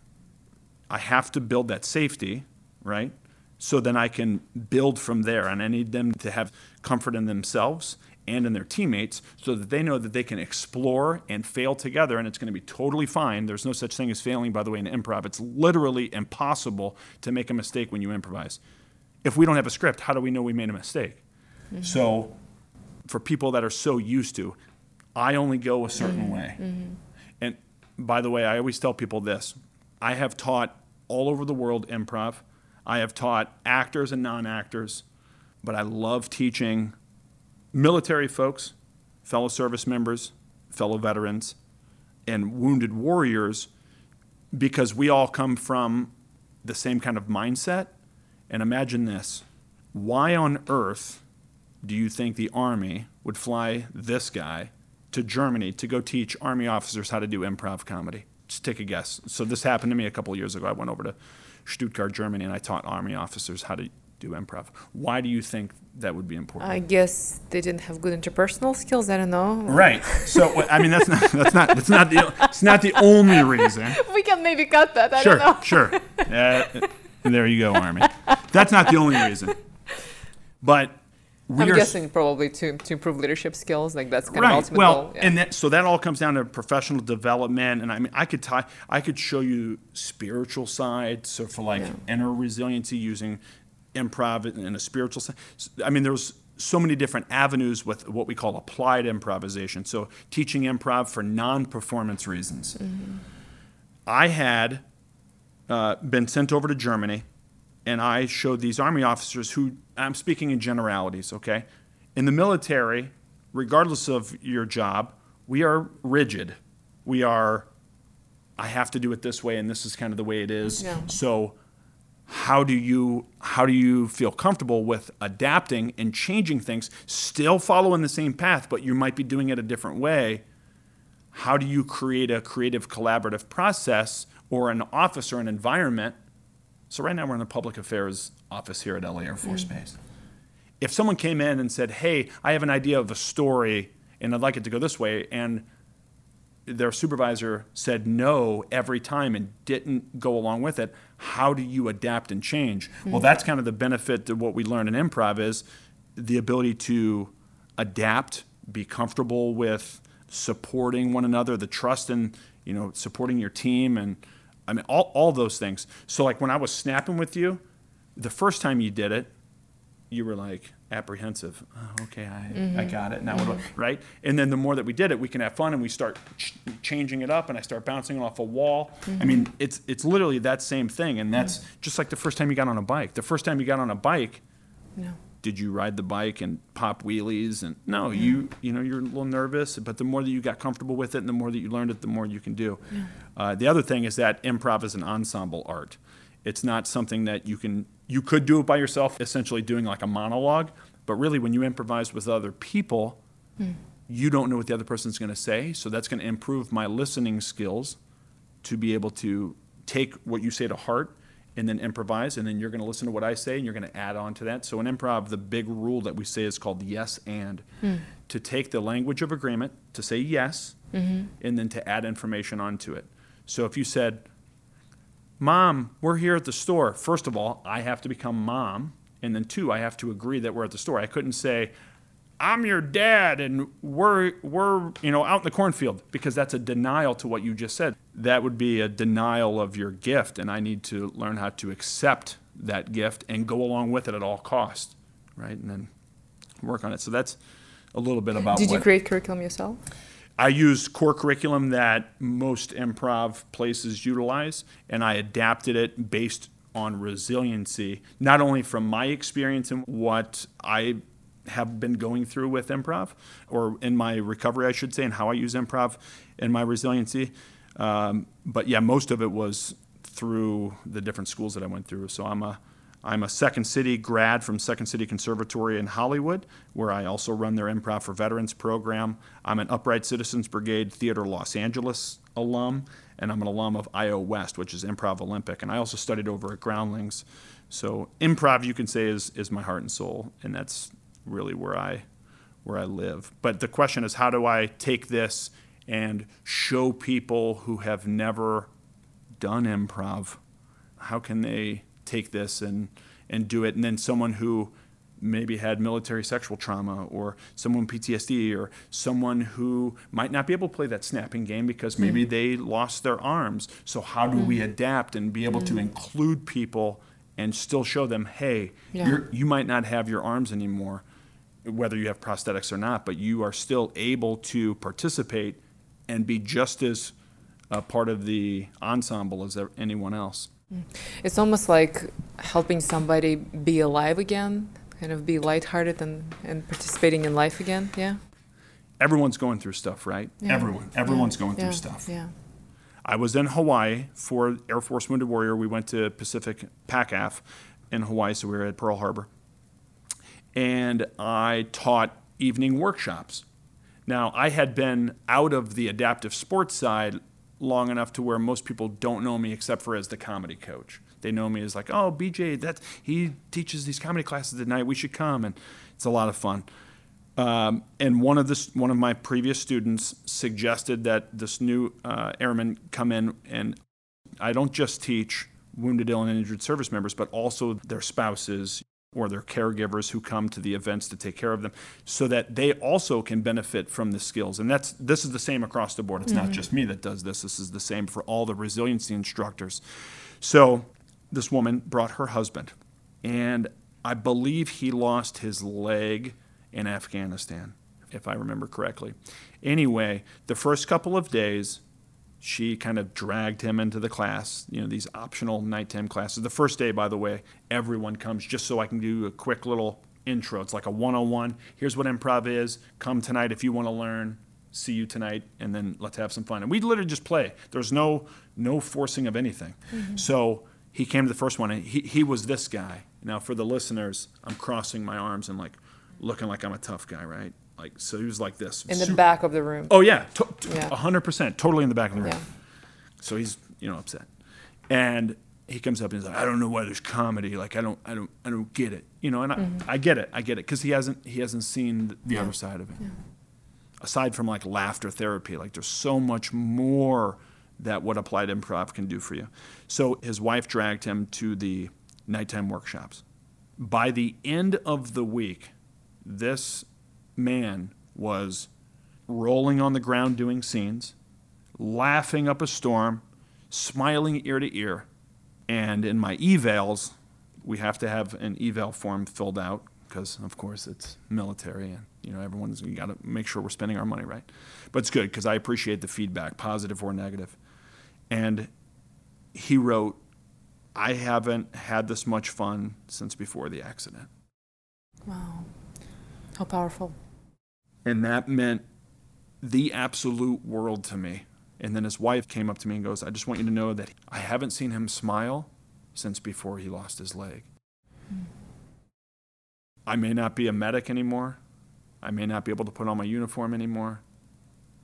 I have to build that safety, right? So then I can build from there. And I need them to have comfort in themselves and in their teammates so that they know that they can explore and fail together and it's going to be totally fine. There's no such thing as failing, by the way, in improv. It's literally impossible to make a mistake when you improvise. If we don't have a script, how do we know we made a mistake? Mm-hmm. So, for people that are so used to, I only go a certain mm-hmm. way. Mm-hmm. And by the way, I always tell people this I have taught all over the world improv, I have taught actors and non actors, but I love teaching military folks, fellow service members, fellow veterans, and wounded warriors because we all come from the same kind of mindset. And imagine this why on earth do you think the Army would fly this guy to Germany to go teach Army officers how to do improv comedy? Just take a guess. So, this happened to me a couple years ago. I went over to Stuttgart, Germany, and I taught Army officers how to do improv. Why do you think that would be important? I guess they didn't have good interpersonal skills. I don't know. Right. So I mean, that's not that's not that's not the it's not the only reason. we can maybe cut that. I sure, don't know. sure. Uh, there you go, Army. That's not the only reason. But I'm guessing probably to, to improve leadership skills. Like that's kind right. of ultimate well, goal. Yeah. and that, so that all comes down to professional development. And I mean, I could tie, I could show you spiritual side. So for like yeah. inner resiliency using improv in a spiritual sense. I mean, there's so many different avenues with what we call applied improvisation. So teaching improv for non-performance reasons. Mm-hmm. I had uh, been sent over to Germany, and I showed these army officers who I'm speaking in generalities. Okay, in the military, regardless of your job, we are rigid. We are. I have to do it this way, and this is kind of the way it is. Yeah. So how do you how do you feel comfortable with adapting and changing things still following the same path but you might be doing it a different way? How do you create a creative collaborative process or an office or an environment? So right now we're in the public affairs office here at la air force mm. base. If someone came in and said hey i have an idea of a story and i'd like it to go this way and their supervisor said no every time and didn't go along with it, how do you adapt and change? Mm-hmm. Well, that's kind of the benefit of what we learn in improv is the ability to adapt, be comfortable with supporting one another, the trust in you know supporting your team and I mean, all, all those things. So, like when I was snapping with you, the first time you did it, you were like apprehensive. Oh, okay, I, mm-hmm. I got it. Now, mm-hmm. right? And then the more that we did it, we can have fun and we start ch- changing it up and I start bouncing off a wall. Mm-hmm. I mean, it's, it's literally that same thing. And that's mm-hmm. just like the first time you got on a bike. The first time you got on a bike, no. did you ride the bike and pop wheelies? And no, you, you know, you're a little nervous, but the more that you got comfortable with it and the more that you learned it, the more you can do. Uh, the other thing is that improv is an ensemble art. It's not something that you can you could do it by yourself, essentially doing like a monologue, but really when you improvise with other people, mm. you don't know what the other person's going to say, so that's going to improve my listening skills to be able to take what you say to heart and then improvise and then you're going to listen to what I say and you're going to add on to that. So in improv the big rule that we say is called yes and mm. to take the language of agreement to say yes mm-hmm. and then to add information onto it. So if you said Mom, we're here at the store. First of all, I have to become mom. And then two, I have to agree that we're at the store. I couldn't say, I'm your dad and we're we're you know out in the cornfield because that's a denial to what you just said. That would be a denial of your gift and I need to learn how to accept that gift and go along with it at all costs, right? And then work on it. So that's a little bit about Did you create curriculum yourself? I used core curriculum that most improv places utilize, and I adapted it based on resiliency, not only from my experience and what I have been going through with improv, or in my recovery, I should say, and how I use improv in my resiliency. Um, but yeah, most of it was through the different schools that I went through. So I'm a I'm a Second City grad from Second City Conservatory in Hollywood, where I also run their Improv for Veterans program. I'm an Upright Citizens Brigade Theater Los Angeles alum, and I'm an alum of IO West, which is Improv Olympic. And I also studied over at Groundlings. So improv, you can say, is, is my heart and soul, and that's really where I where I live. But the question is, how do I take this and show people who have never done improv? How can they take this and and do it and then someone who maybe had military sexual trauma or someone PTSD or someone who might not be able to play that snapping game because maybe mm. they lost their arms. So how do mm. we adapt and be able mm. to include people and still show them, hey, yeah. you might not have your arms anymore, whether you have prosthetics or not, but you are still able to participate and be just as a part of the ensemble as anyone else. Mm. It's almost like helping somebody be alive again, kind of be lighthearted and, and participating in life again. Yeah. Everyone's going through stuff, right? Yeah. Everyone. Everyone's yeah. going through yeah. stuff. Yeah. I was in Hawaii for Air Force Wounded Warrior. We went to Pacific PACAF in Hawaii, so we were at Pearl Harbor. And I taught evening workshops. Now, I had been out of the adaptive sports side long enough to where most people don't know me except for as the comedy coach. They know me as like, oh, BJ, that he teaches these comedy classes at night. We should come, and it's a lot of fun. Um, and one of this, one of my previous students suggested that this new uh, airman come in, and I don't just teach wounded, ill, and injured service members, but also their spouses, or their caregivers who come to the events to take care of them so that they also can benefit from the skills. And that's this is the same across the board. It's mm-hmm. not just me that does this. This is the same for all the resiliency instructors. So this woman brought her husband and i believe he lost his leg in afghanistan if i remember correctly. Anyway the first couple of days she kind of dragged him into the class, you know, these optional nighttime classes. The first day, by the way, everyone comes just so I can do a quick little intro. It's like a 101. Here's what improv is. Come tonight if you want to learn. See you tonight, and then let's have some fun. And we literally just play. There's no no forcing of anything. Mm-hmm. So he came to the first one, and he, he was this guy. Now, for the listeners, I'm crossing my arms and like looking like I'm a tough guy, right? Like so, he was like this in the super, back of the room. Oh yeah, hundred percent, totally in the back of the room. Yeah. So he's you know upset, and he comes up and he's like, I don't know why there's comedy. Like I don't, I don't, I don't get it. You know, and mm-hmm. I, I get it, I get it, because he hasn't, he hasn't seen the yeah. other side of it. Yeah. Aside from like laughter therapy, like there's so much more that what applied improv can do for you. So his wife dragged him to the nighttime workshops. By the end of the week, this man was rolling on the ground doing scenes, laughing up a storm, smiling ear to ear. And in my evals, we have to have an eval form filled out because, of course, it's military and you know everyone's got to make sure we're spending our money right. But it's good because I appreciate the feedback, positive or negative. And he wrote, "I haven't had this much fun since before the accident." Wow, how powerful! And that meant the absolute world to me. And then his wife came up to me and goes, I just want you to know that I haven't seen him smile since before he lost his leg. Mm. I may not be a medic anymore. I may not be able to put on my uniform anymore.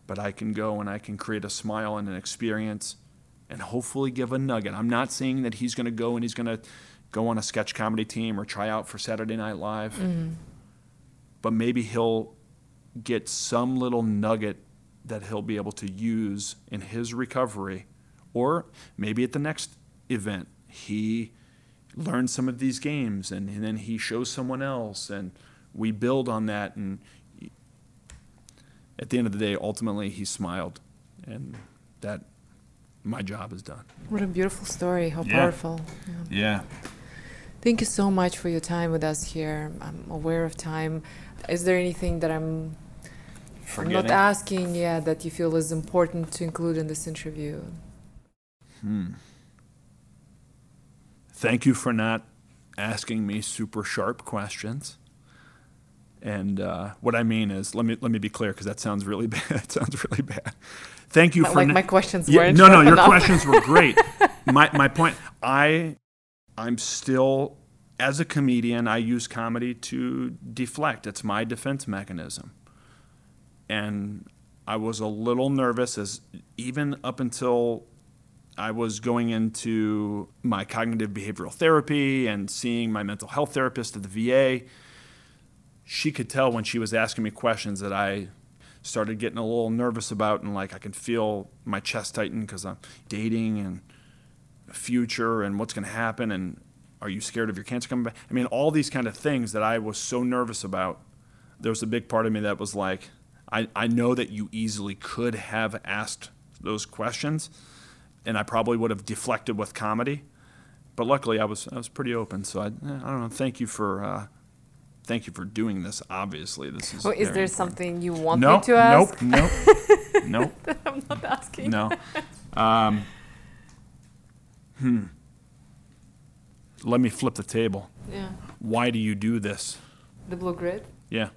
But I can go and I can create a smile and an experience and hopefully give a nugget. I'm not saying that he's going to go and he's going to go on a sketch comedy team or try out for Saturday Night Live. Mm-hmm. But maybe he'll get some little nugget that he'll be able to use in his recovery. Or maybe at the next event, he learns some of these games and, and then he shows someone else and we build on that. And at the end of the day, ultimately, he smiled. And that, my job is done. What a beautiful story. How yeah. powerful. Yeah. yeah. Thank you so much for your time with us here. I'm aware of time. Is there anything that I'm Forgetting? Not asking, yeah, that you feel is important to include in this interview? Hmm. Thank you for not asking me super sharp questions. And uh, what I mean is, let me let me be clear because that sounds really bad. it sounds really bad. Thank you but for like na- my questions yeah, weren't. No, no, your enough. questions were great. my my point. I I'm still as a comedian. I use comedy to deflect. It's my defense mechanism and I was a little nervous as even up until I was going into my cognitive behavioral therapy and seeing my mental health therapist at the VA. She could tell when she was asking me questions that I started getting a little nervous about and like I can feel my chest tighten because I'm dating and future and what's going to happen and are you scared of your cancer coming back? I mean, all these kind of things that I was so nervous about. There was a big part of me that was like, I, I know that you easily could have asked those questions, and I probably would have deflected with comedy. But luckily, I was I was pretty open. So I, I don't know. Thank you for uh, thank you for doing this. Obviously, this is. Well, is there important. something you want nope, me to ask? Nope. Nope. nope. I'm not asking. No. Um, hmm. Let me flip the table. Yeah. Why do you do this? The Blue Grit. Yeah.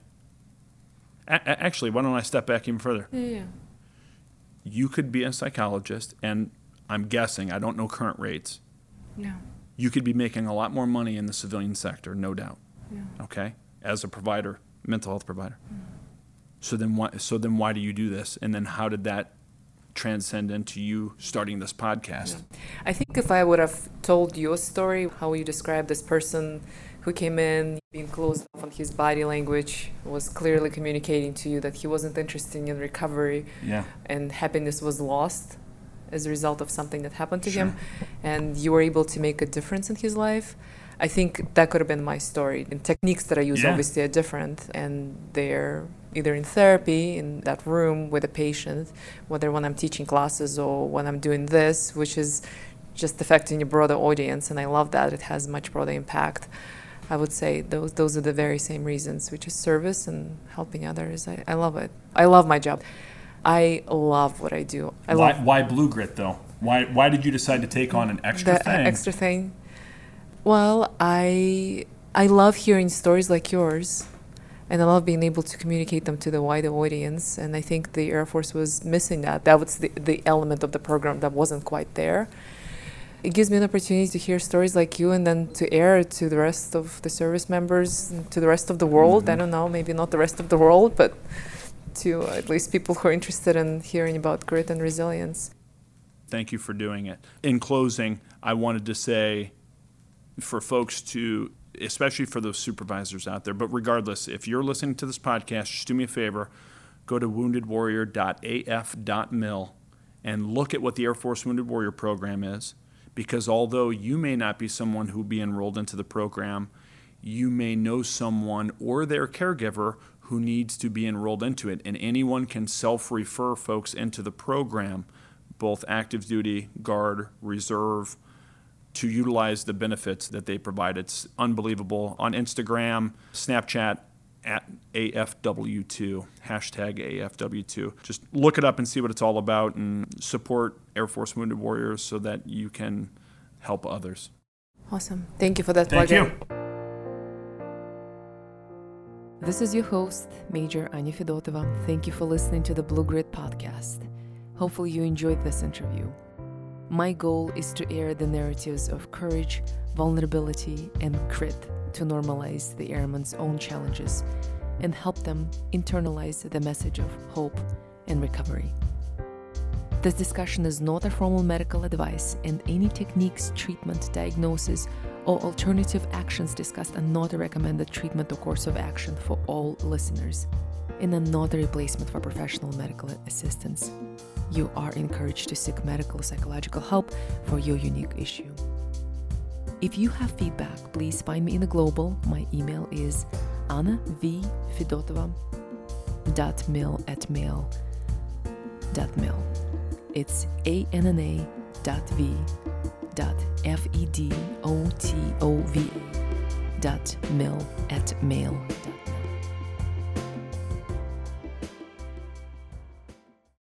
A- actually, why don't I step back even further? Yeah, yeah. You could be a psychologist, and I'm guessing, I don't know current rates. No. You could be making a lot more money in the civilian sector, no doubt. Yeah. Okay? As a provider, mental health provider. Mm. So then why so then why do you do this? And then how did that transcend into you starting this podcast? I think if I would have told your story, how you describe this person who came in being closed off on his body language was clearly communicating to you that he wasn't interested in recovery yeah. and happiness was lost as a result of something that happened to sure. him and you were able to make a difference in his life i think that could have been my story and techniques that i use yeah. obviously are different and they're either in therapy in that room with a patient whether when i'm teaching classes or when i'm doing this which is just affecting a broader audience and i love that it has much broader impact I would say those those are the very same reasons, which is service and helping others. I, I love it. I love my job. I love what I do. I why, love why Blue Grit though? Why why did you decide to take on an extra the thing? extra thing. Well, I I love hearing stories like yours, and I love being able to communicate them to the wider audience. And I think the Air Force was missing that. That was the the element of the program that wasn't quite there it gives me an opportunity to hear stories like you and then to air to the rest of the service members to the rest of the world mm-hmm. i don't know maybe not the rest of the world but to at least people who are interested in hearing about grit and resilience thank you for doing it in closing i wanted to say for folks to especially for those supervisors out there but regardless if you're listening to this podcast just do me a favor go to woundedwarrior.af.mil and look at what the air force wounded warrior program is because although you may not be someone who will be enrolled into the program, you may know someone or their caregiver who needs to be enrolled into it. And anyone can self refer folks into the program both active duty, guard, reserve, to utilize the benefits that they provide. It's unbelievable. On Instagram, Snapchat, at AFW2, hashtag AFW2. Just look it up and see what it's all about and support Air Force Wounded Warriors so that you can help others. Awesome. Thank you for that Thank plug. you. This is your host, Major Anya Fedotova. Thank you for listening to the Blue Grit podcast. Hopefully, you enjoyed this interview. My goal is to air the narratives of courage, vulnerability, and grit to normalize the airmen's own challenges and help them internalize the message of hope and recovery. This discussion is not a formal medical advice, and any techniques, treatment, diagnosis, or alternative actions discussed are not a recommended treatment or course of action for all listeners, and are not a replacement for professional medical assistance. You are encouraged to seek medical psychological help for your unique issue. If you have feedback, please find me in the global. My email is annavfedotova.mil at mail dot mil. It's A-N-N-A dot V dot F-E-D-O-T-O-V-A dot mil at mail